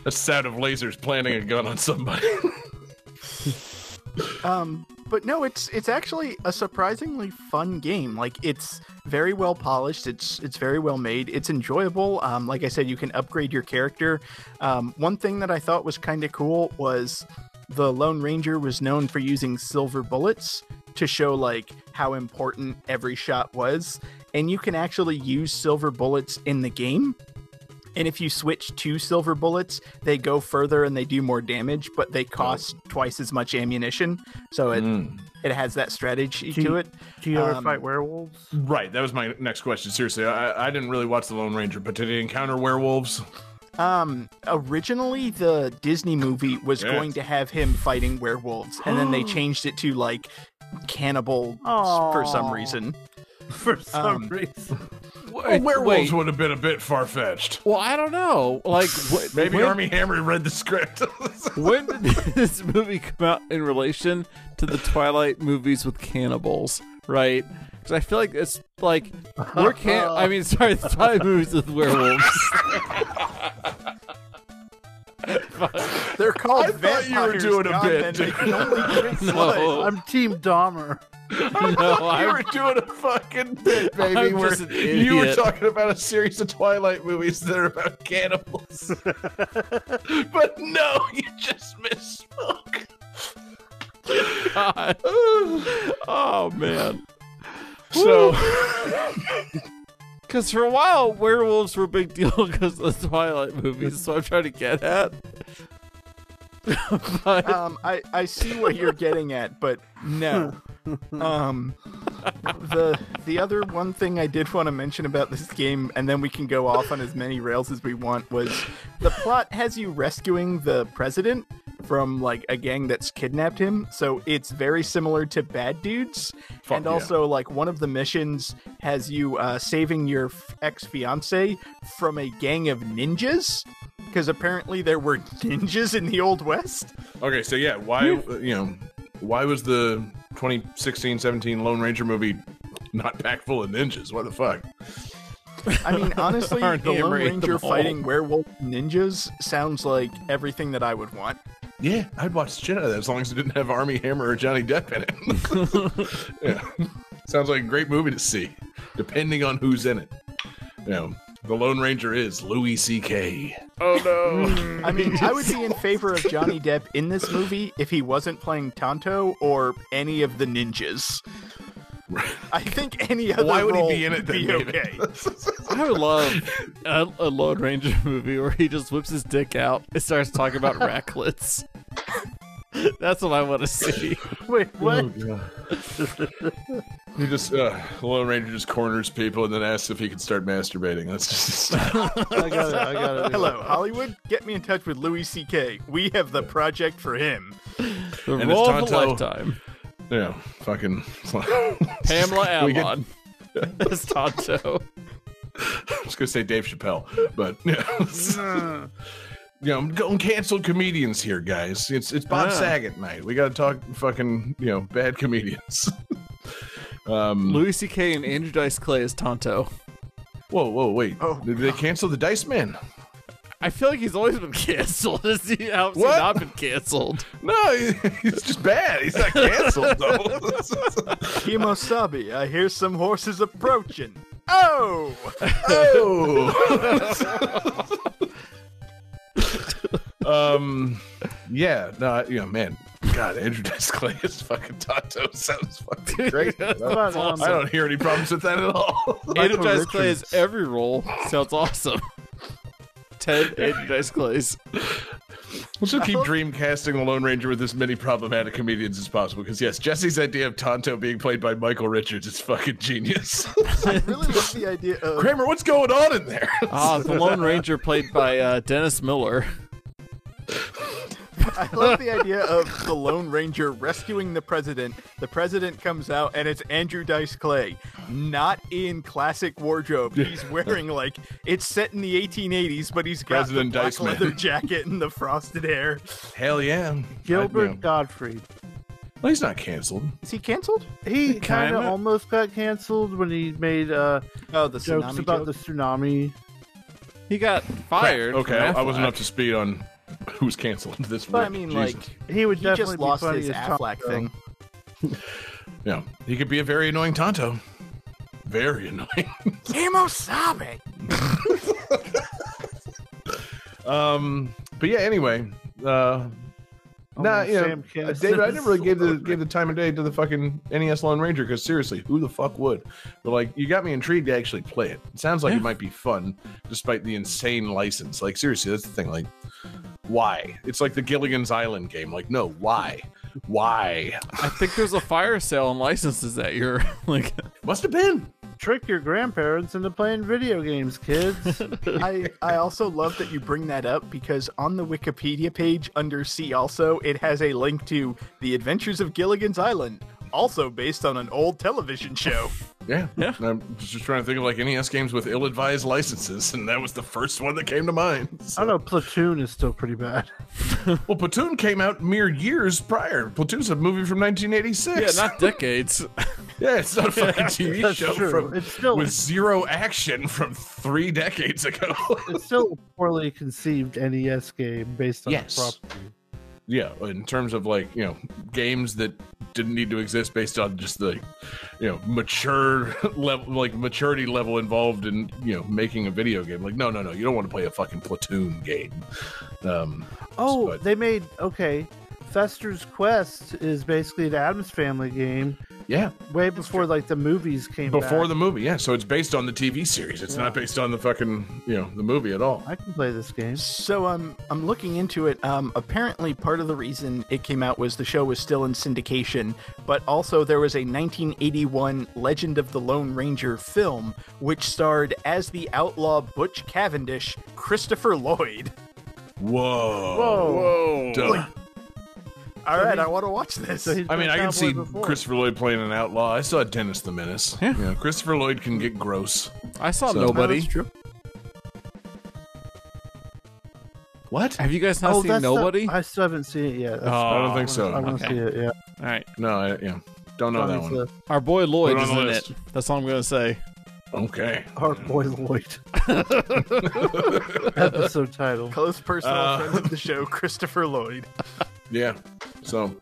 The sound of lasers planting a gun on somebody. [laughs] Um, but no, it's it's actually a surprisingly fun game. Like it's very well polished. It's it's very well made. It's enjoyable. Um, like I said, you can upgrade your character. Um, one thing that I thought was kind of cool was the Lone Ranger was known for using silver bullets to show like how important every shot was, and you can actually use silver bullets in the game. And if you switch to silver bullets, they go further and they do more damage, but they cost twice as much ammunition. So it Mm. it has that strategy Do to it. Do you ever Um, fight werewolves? Right, that was my next question. Seriously, I, I didn't really watch the Lone Ranger, but did he encounter werewolves? Um, originally the Disney movie was Yes. going to have him fighting werewolves, and then they changed it to like cannibal s- for some reason. [laughs] For some um, reason. Wait, werewolves wait. would have been a bit far fetched. Well, I don't know. Like, [laughs] wh- Maybe when, Armie Hammer read the script. [laughs] when did this movie come out in relation to the Twilight movies with cannibals? Right? Because I feel like it's like we're can. I mean, sorry, the Twilight movies with werewolves. [laughs] They're called I thought you were vampires, doing a John, bit, and they dude. can [laughs] only drink No. blood. I'm Team Dahmer. no, you were doing a fucking [laughs] bit, baby. I'm where just an you were talking about a series of Twilight movies that are about cannibals. but no, you just misspoke. God. [sighs] Oh man. So, Because for a while, werewolves were a big deal [laughs] because of the Twilight movies. So I'm trying to get at. [laughs] but Um, I I see what you're getting at, but no. [laughs] Um, the the other one thing I did want to mention about this game, and then we can go off on as many rails as we want, was the plot has you rescuing the president from like a gang that's kidnapped him. So it's very similar to Bad Dudes, Fuck and yeah. also like one of the missions has you uh, saving your ex fiance from a gang of ninjas. Because apparently there were [laughs] ninjas in the Old West. okay, so yeah, why, you know, why was the 2016-17 Lone Ranger movie not packed full of ninjas? What the fuck? I mean, [laughs] honestly, the Lone Hammer ate them Ranger fighting werewolf ninjas sounds like everything that I would want. Yeah, I'd watch shit out of that as long as it didn't have Armie Hammer or Johnny Depp in it. [laughs] [laughs] yeah. Sounds like a great movie to see, depending on who's in it. You know, the Lone Ranger is Louis C.K. Oh no. Hmm. I mean, I would be in favor of Johnny Depp in this movie if he wasn't playing Tonto or any of the ninjas. I think any other Why would he be in it then, be okay. I would love a, a Lone Ranger movie where he just whips his dick out and starts talking about [laughs] raclets. [laughs] That's what I want to see. [laughs] Wait, what? [laughs] He just, uh, the Lone Ranger just corners people and then asks if he can start masturbating. That's just. I got it. I got it. Hello, Hollywood. Get me in touch with Louis C.K. We have the project for him. The And role it's of a lifetime. yeah, fucking. Pamela We get- Adlon as Tonto. I was gonna say Dave Chappelle, but yeah. You know, I'm going canceled comedians here, guys. It's it's Bob Ah. Saget night. We got to talk fucking you know bad comedians. [laughs] um, Louis C.K. and Andrew Dice Clay as Tonto. whoa, whoa, wait! Oh. Did they cancel the Dice Man? I feel like he's always been [laughs] canceled. Has he, how's he What? not been canceled? [laughs] No, he- he's just bad. He's not canceled though. Kemosabe, I hear some horses approaching. Oh! oh. Um, yeah, no, I- you know, man, God, Andrew [laughs] Dice Clay is fucking Tonto sounds fucking great. That's I don't- awesome. I don't hear any problems with that at all. Andrew Michael Dice Clay Richards. as every role sounds awesome. [laughs] Ten Andrew Dice Clays. Let's just keep dreamcasting the Lone Ranger with as many problematic comedians as possible. Because yes, Jesse's idea of Tonto being played by Michael Richards is fucking genius. [laughs] I really love the idea of Kramer, what's going on in there? Ah, the Lone Ranger played by uh, Dennis Miller. [laughs] I love the idea of the Lone Ranger rescuing the president. The president comes out and it's Andrew Dice Clay, not in classic wardrobe. He's wearing like it's set in the 1880s, but he's got President the black Dice Man. leather jacket and the frosted hair. Hell yeah, Gilbert I- you know, Gottfried. well, he's not canceled. Is he canceled? He kind of almost got canceled when he made uh, Oh, the jokes tsunami about joke? the tsunami. He got fired. Okay, from I, I wasn't up to speed on [laughs] who's canceled this But I mean, Jesus. like He would he definitely just lost be funny his as Affleck thing. [laughs] yeah, he could be a very annoying Tonto. Very annoying. [laughs] Kemosabe. um, but yeah, anyway, uh, Oh, nah, man, you know, uh, David, I is never really gave the gave the time of day to the fucking NES Lone Ranger because seriously, who the fuck would? But like, you got me intrigued to actually play it. It sounds like Yeah. it might be fun, despite the insane license. Like, seriously, that's the thing. Like, why? It's like the Gilligan's Island game. Like, no, why? Why? I think there's a fire sale on licenses that year. [laughs] like, Must have been. Trick your grandparents into playing video games, kids. [laughs] I, I also love that you bring that up because on the Wikipedia page under See Also, it has a link to The Adventures of Gilligan's Island, also based on an old television show. [laughs] Yeah, Yeah. I'm just trying to think of like NES games with ill-advised licenses, and that was the first one that came to mind. I don't know. Platoon is still pretty bad. [laughs] Well, Platoon came out mere years prior. Platoon's a movie from 1986. yeah, not decades. [laughs] Yeah, it's not a fucking TV That's show true. from It's still- with zero action from three decades ago. It's still a poorly conceived NES game based on Yes. the property. Yeah, in terms of like you know games that didn't need to exist based on just the you know mature [laughs] level, like maturity level involved in you know making a video game. Like, no, no, no, you don't want to play a fucking Platoon game. Um, Oh, but- they made okay. Fester's Quest is basically the Addams Family game, yeah, way before like the movies came. before back. the movie. Yeah, so it's based on the TV series. It's not based on the fucking you know the movie at all. I can play this game. So um, I'm looking into it. Um, apparently, part of the reason it came out was the show was still in syndication, but also there was a 1981 Legend of the Lone Ranger film, which starred as the outlaw Butch Cavendish, Christopher Lloyd. Whoa, Whoa! Duh. All right, he- I want to watch this. So I mean, I can see before. Christopher Lloyd playing an outlaw. I saw Dennis the Menace. Yeah. You know, Christopher Lloyd can get gross. I saw So- nobody. That's true. What? Have you guys not Oh, seen that's the- nobody? I still haven't seen it yet. That's- Oh, I don't think so. I want to okay. see it. Yeah, All right, No, I, yeah, don't know It's that one. his, our boy Lloyd Put it is in it. That's all I'm gonna say. Okay. Our boy Lloyd. [laughs] Episode title. Close personal Uh, friend of the show, Christopher Lloyd. [laughs] Yeah. So,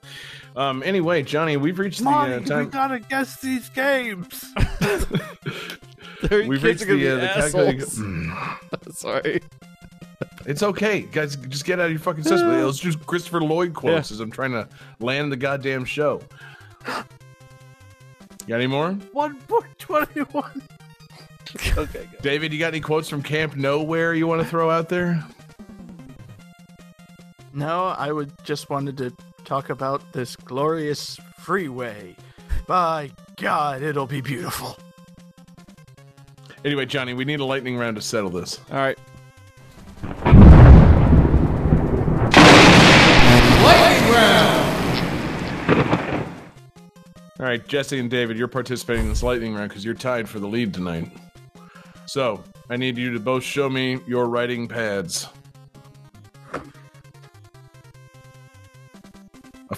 um, anyway, Johnny, we've reached the Monty, uh, we time. gotta guess these games. [laughs] We've reached the, uh, be the calculating. [laughs] Sorry. It's okay, guys. Just get out of your fucking system. Let's do Christopher Lloyd quotes as I'm trying to land the goddamn show. Got any more? One point twenty-one. [laughs] Okay. Good. David, you got any quotes from Camp Nowhere you want to throw out there? No, I would just wanted to talk about this glorious freeway. By God, it'll be beautiful. Anyway, Johnny, we need a lightning round to settle this. All right. Lightning round! All right, Jesse and David, you're participating in this lightning round because you're tied for the lead tonight. So, I need you to both show me your writing pads.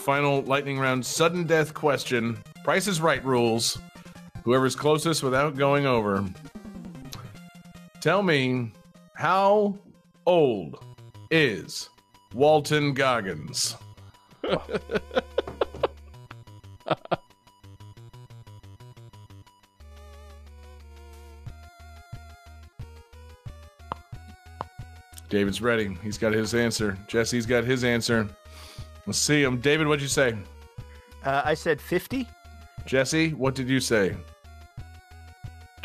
Final lightning round sudden death question. Price is right rules. Whoever's closest without going over. Tell me, how old is Walton Goggins? [laughs] David's ready. He's got his answer. Jesse's got his answer. Let's see him. David, what'd you say? Uh, I said 50. Jesse, what did you say?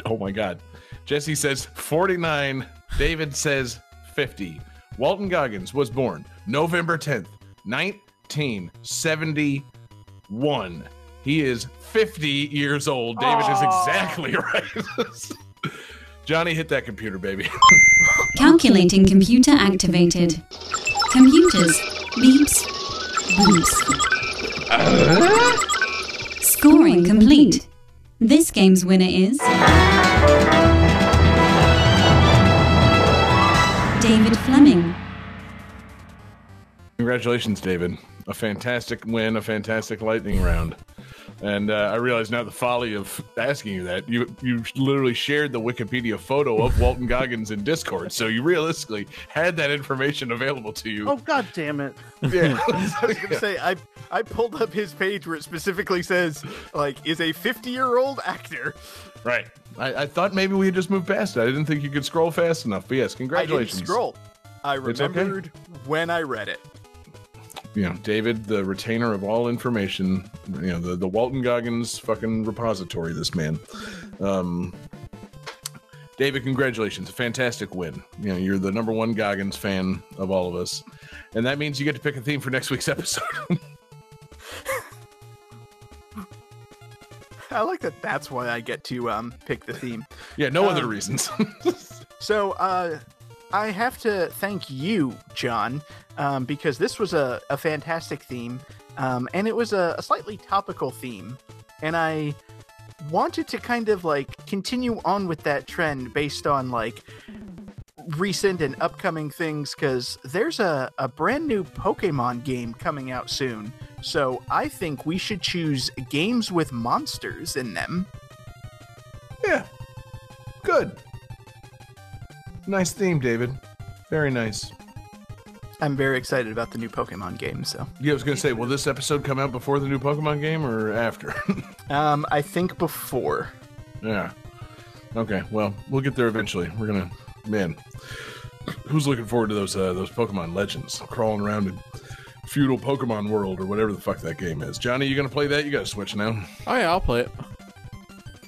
Oh my God. Jesse says 49. David says 50. Walton Goggins was born November 10th, 1971. He is 50 years old. David is exactly [laughs] right. Johnny, hit that computer, baby. Calculating computer activated. Computers. Beeps. Boops. Scoring complete. This game's winner is. David Fleming. Congratulations, David. A fantastic win, a fantastic lightning round. And uh, I realize now the folly of asking you that. You you literally shared the Wikipedia photo of Walton Goggins in Discord, so you realistically had that information available to you. Oh god damn it! yeah. [laughs] I was gonna say I I pulled up his page where it specifically says like is a 50 year old actor. right. I, I thought maybe we had just moved past it. I didn't think you could scroll fast enough. But yes, I congratulations. didn't scroll. I It's okay. remembered when I read it. You know, David, the retainer of all information. You know, the the Walton Goggins fucking repository. This man. Um, David, congratulations! A fantastic win. You know, you're the number one Goggins fan of all of us, and that means you get to pick a theme for next week's [laughs] episode. I like that. That's why I get to um pick the theme. yeah, no other Um, reasons. [laughs] So uh, I have to thank you, John, um, because this was a, a fantastic theme, um, and it was a, a slightly topical theme, and I wanted to kind of like continue on with that trend based on like recent and upcoming things because there's a, a brand new Pokemon game coming out soon. So I think we should choose games with monsters in them. yeah, good. Nice theme, David. Very nice. I'm very excited about the new Pokemon game. So Yeah, I was gonna say, will this episode come out before the new Pokemon game or after? [laughs] um, I think before. Yeah. Okay. Well, we'll get there eventually. We're gonna, man. [clears throat] Who's looking forward to those uh, those Pokemon Legends crawling around in feudal Pokemon world or whatever the fuck that game is? Johnny, you gonna play that? You got to switch now. Oh yeah, I'll play it.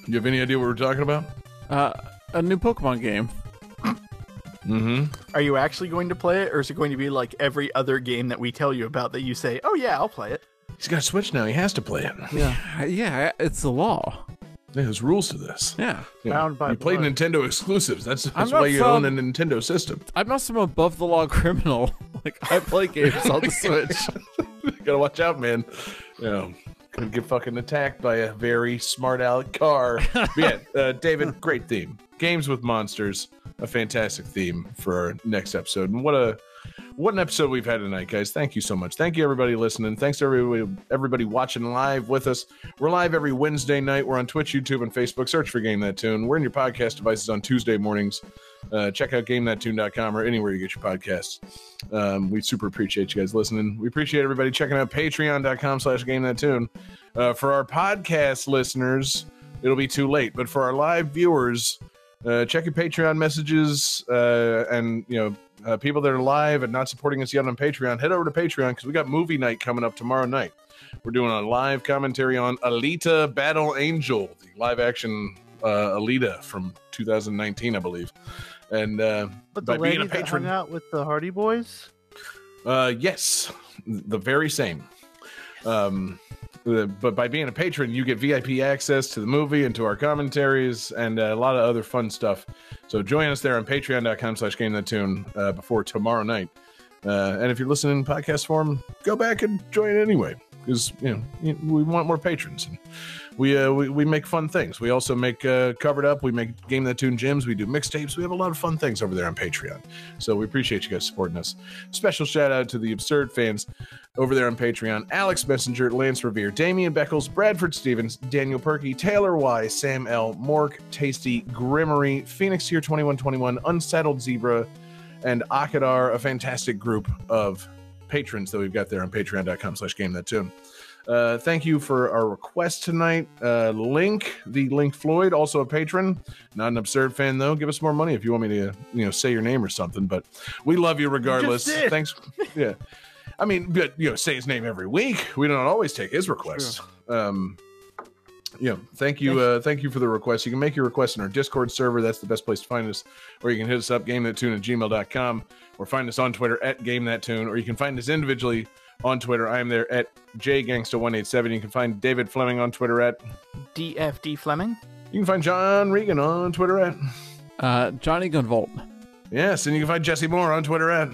You have any idea what we're talking about? Uh, a new Pokemon game. Mm-hmm. Are you actually going to play it, or is it going to be like every other game that we tell you about that you say, "Oh yeah, I'll play it"? He's got a switch now. He has to play it. Yeah, yeah, it's the law. Yeah, There's rules to this. Yeah, Yeah. Bound by you play. Nintendo exclusives. That's, that's why you own a Nintendo system. I'm not some above the law criminal. [laughs] Like I play games on the Switch. [laughs] Gotta watch out, man. You know, could get fucking attacked by a very smart aleck car. [laughs] But yeah, uh, David, great theme. Games with monsters, a fantastic theme for our next episode. And what a what an episode we've had tonight, guys. Thank you so much. Thank you everybody listening. Thanks to everybody everybody watching live with us. We're live every Wednesday night. We're on Twitch, YouTube, and Facebook. Search for Game That Tune. We're in your podcast devices on Tuesday mornings. Uh, check out GameThatTune.com or anywhere you get your podcasts. Um, we super appreciate you guys listening. We appreciate everybody checking out Patreon.com slash GameThatTune. Uh, for our podcast listeners, it'll be too late. But for our live viewers, uh, check your Patreon messages uh, and you know uh, people that are live and not supporting us yet on Patreon. Head over to Patreon because we got movie night coming up tomorrow night. We're doing a live commentary on Alita Battle Angel, the live action uh, Alita from 2019, I believe. And uh, But by the being a patron, hung out with the Hardy Boys. uh, yes, the very same. Um, but by being a patron, you get VIP access to the movie and to our commentaries and uh, a lot of other fun stuff. So join us there on patreon.com slash game the tune uh, before tomorrow night. Uh, and if you're listening in podcast form, go back and join anyway because you know we want more patrons. And we, uh, we we make fun things. We also make uh, covered up. We make game that tune gyms. We do mixtapes. We have a lot of fun things over there on Patreon. So we appreciate you guys supporting us. Special shout out to the absurd fans over there on Patreon Alex Messenger, Lance Revere, Damian Beckles, Bradford Stevens, Daniel Perky, Taylor Y, Sam L, Mork, Tasty, Grimmery, Phoenix Here, 2121, Unsettled Zebra, and Akadar, a fantastic group of patrons that we've got there on patreon.com slash game that tune. Uh, thank you for our request tonight. Uh, Link, the Link Floyd, also a patron, not an absurd fan though. Give us more money if you want me to, you know, say your name or something. But we love you regardless. did. Thanks. Yeah, I mean, but you know, say his name every week. We don't always take his requests. Um, you know, thank you, uh, thank you for the request. You can make your request in our Discord server. That's the best place to find us. Or you can hit us up, game that tune at gmail.com, or find us on Twitter at game that tune, or you can find us individually on Twitter. I am there at jgangsta187. You can find David Fleming on Twitter at. DFD Fleming. You can find John Regan on Twitter at. Uh, Johnny Gunvolt. Yes, and you can find Jesse Moore on Twitter at.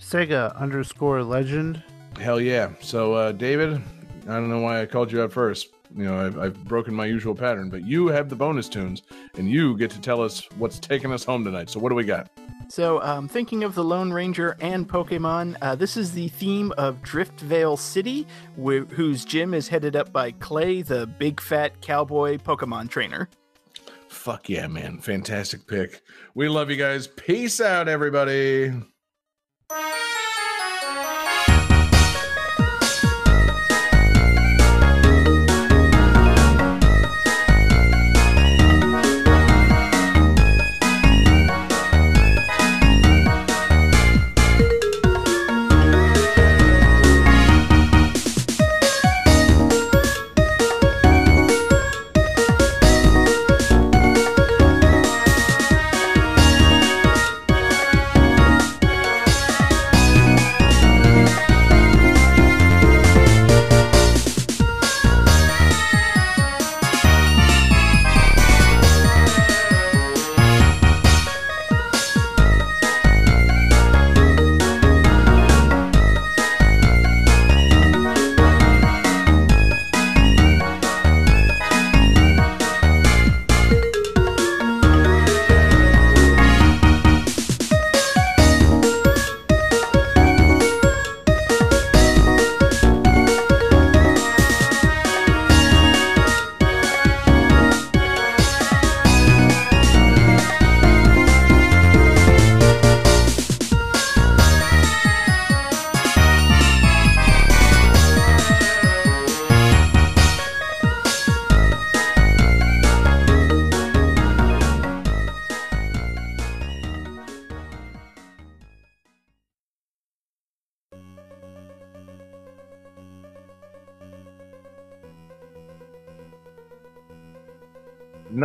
Sega underscore legend. Hell yeah. So, uh, David, I don't know why I called you out first. You know, I've, I've broken my usual pattern, but you have the bonus tunes, and you get to tell us what's taking us home tonight. So, what do we got? So, um, thinking of the Lone Ranger and Pokemon, uh, this is the theme of Driftveil City, wh- whose gym is headed up by Clay, the big fat cowboy Pokemon trainer. Fuck yeah, man. Fantastic pick. We love you guys. Peace out, everybody.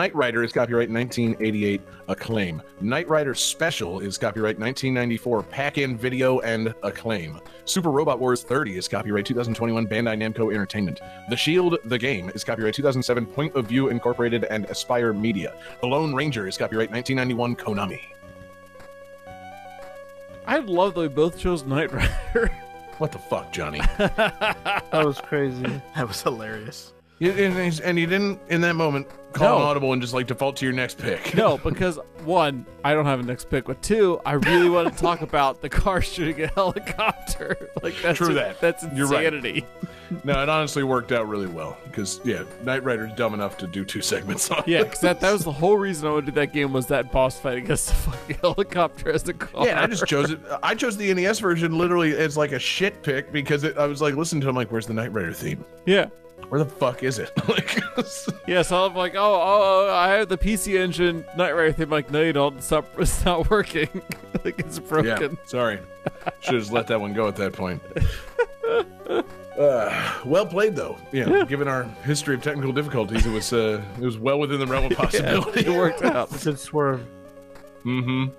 Knight Rider is copyright 1988 Acclaim. Knight Rider Special is copyright 1994 Pack In Video and Acclaim. Super Robot Wars 30 is copyright 2021 Bandai Namco Entertainment. The Shield the Game is copyright 2007 Point of View Incorporated and Aspire Media. The Lone Ranger is copyright 1991 Konami. I love that we both chose Knight Rider. What the fuck, Johnny? [laughs] That was crazy. That was hilarious. And, and you didn't in that moment call an audible and just like default to your next pick. No, [laughs] because one, I don't have a next pick, but two, I really want to talk about the car shooting a helicopter. [laughs] Like that's True that. That's You're right. insanity. No, it honestly worked out really well because yeah, Knight Rider's dumb enough to do two segments on. Yeah, because that, that was the whole reason I wanted to do that game was that boss fight against the fucking [laughs] helicopter as a car. Yeah, I just chose it. I chose the NES version literally as like a shit pick because it, I was like listening to. it, I'm like, "Where's the Knight Rider theme? yeah. Where the fuck is it?" [laughs] like, [laughs] Yeah, so I'm like, oh, oh, oh, I have the PC Engine Knight Rider thing. I'm like, no, you don't. It's not, [laughs] it's not working. like, it's broken. yeah, sorry, should have just let that one go at that point. Uh, well played though. you Yeah, given our history of technical difficulties, it was uh, it was well within the realm of possibility. It worked out. Good swerve. Mm-hmm.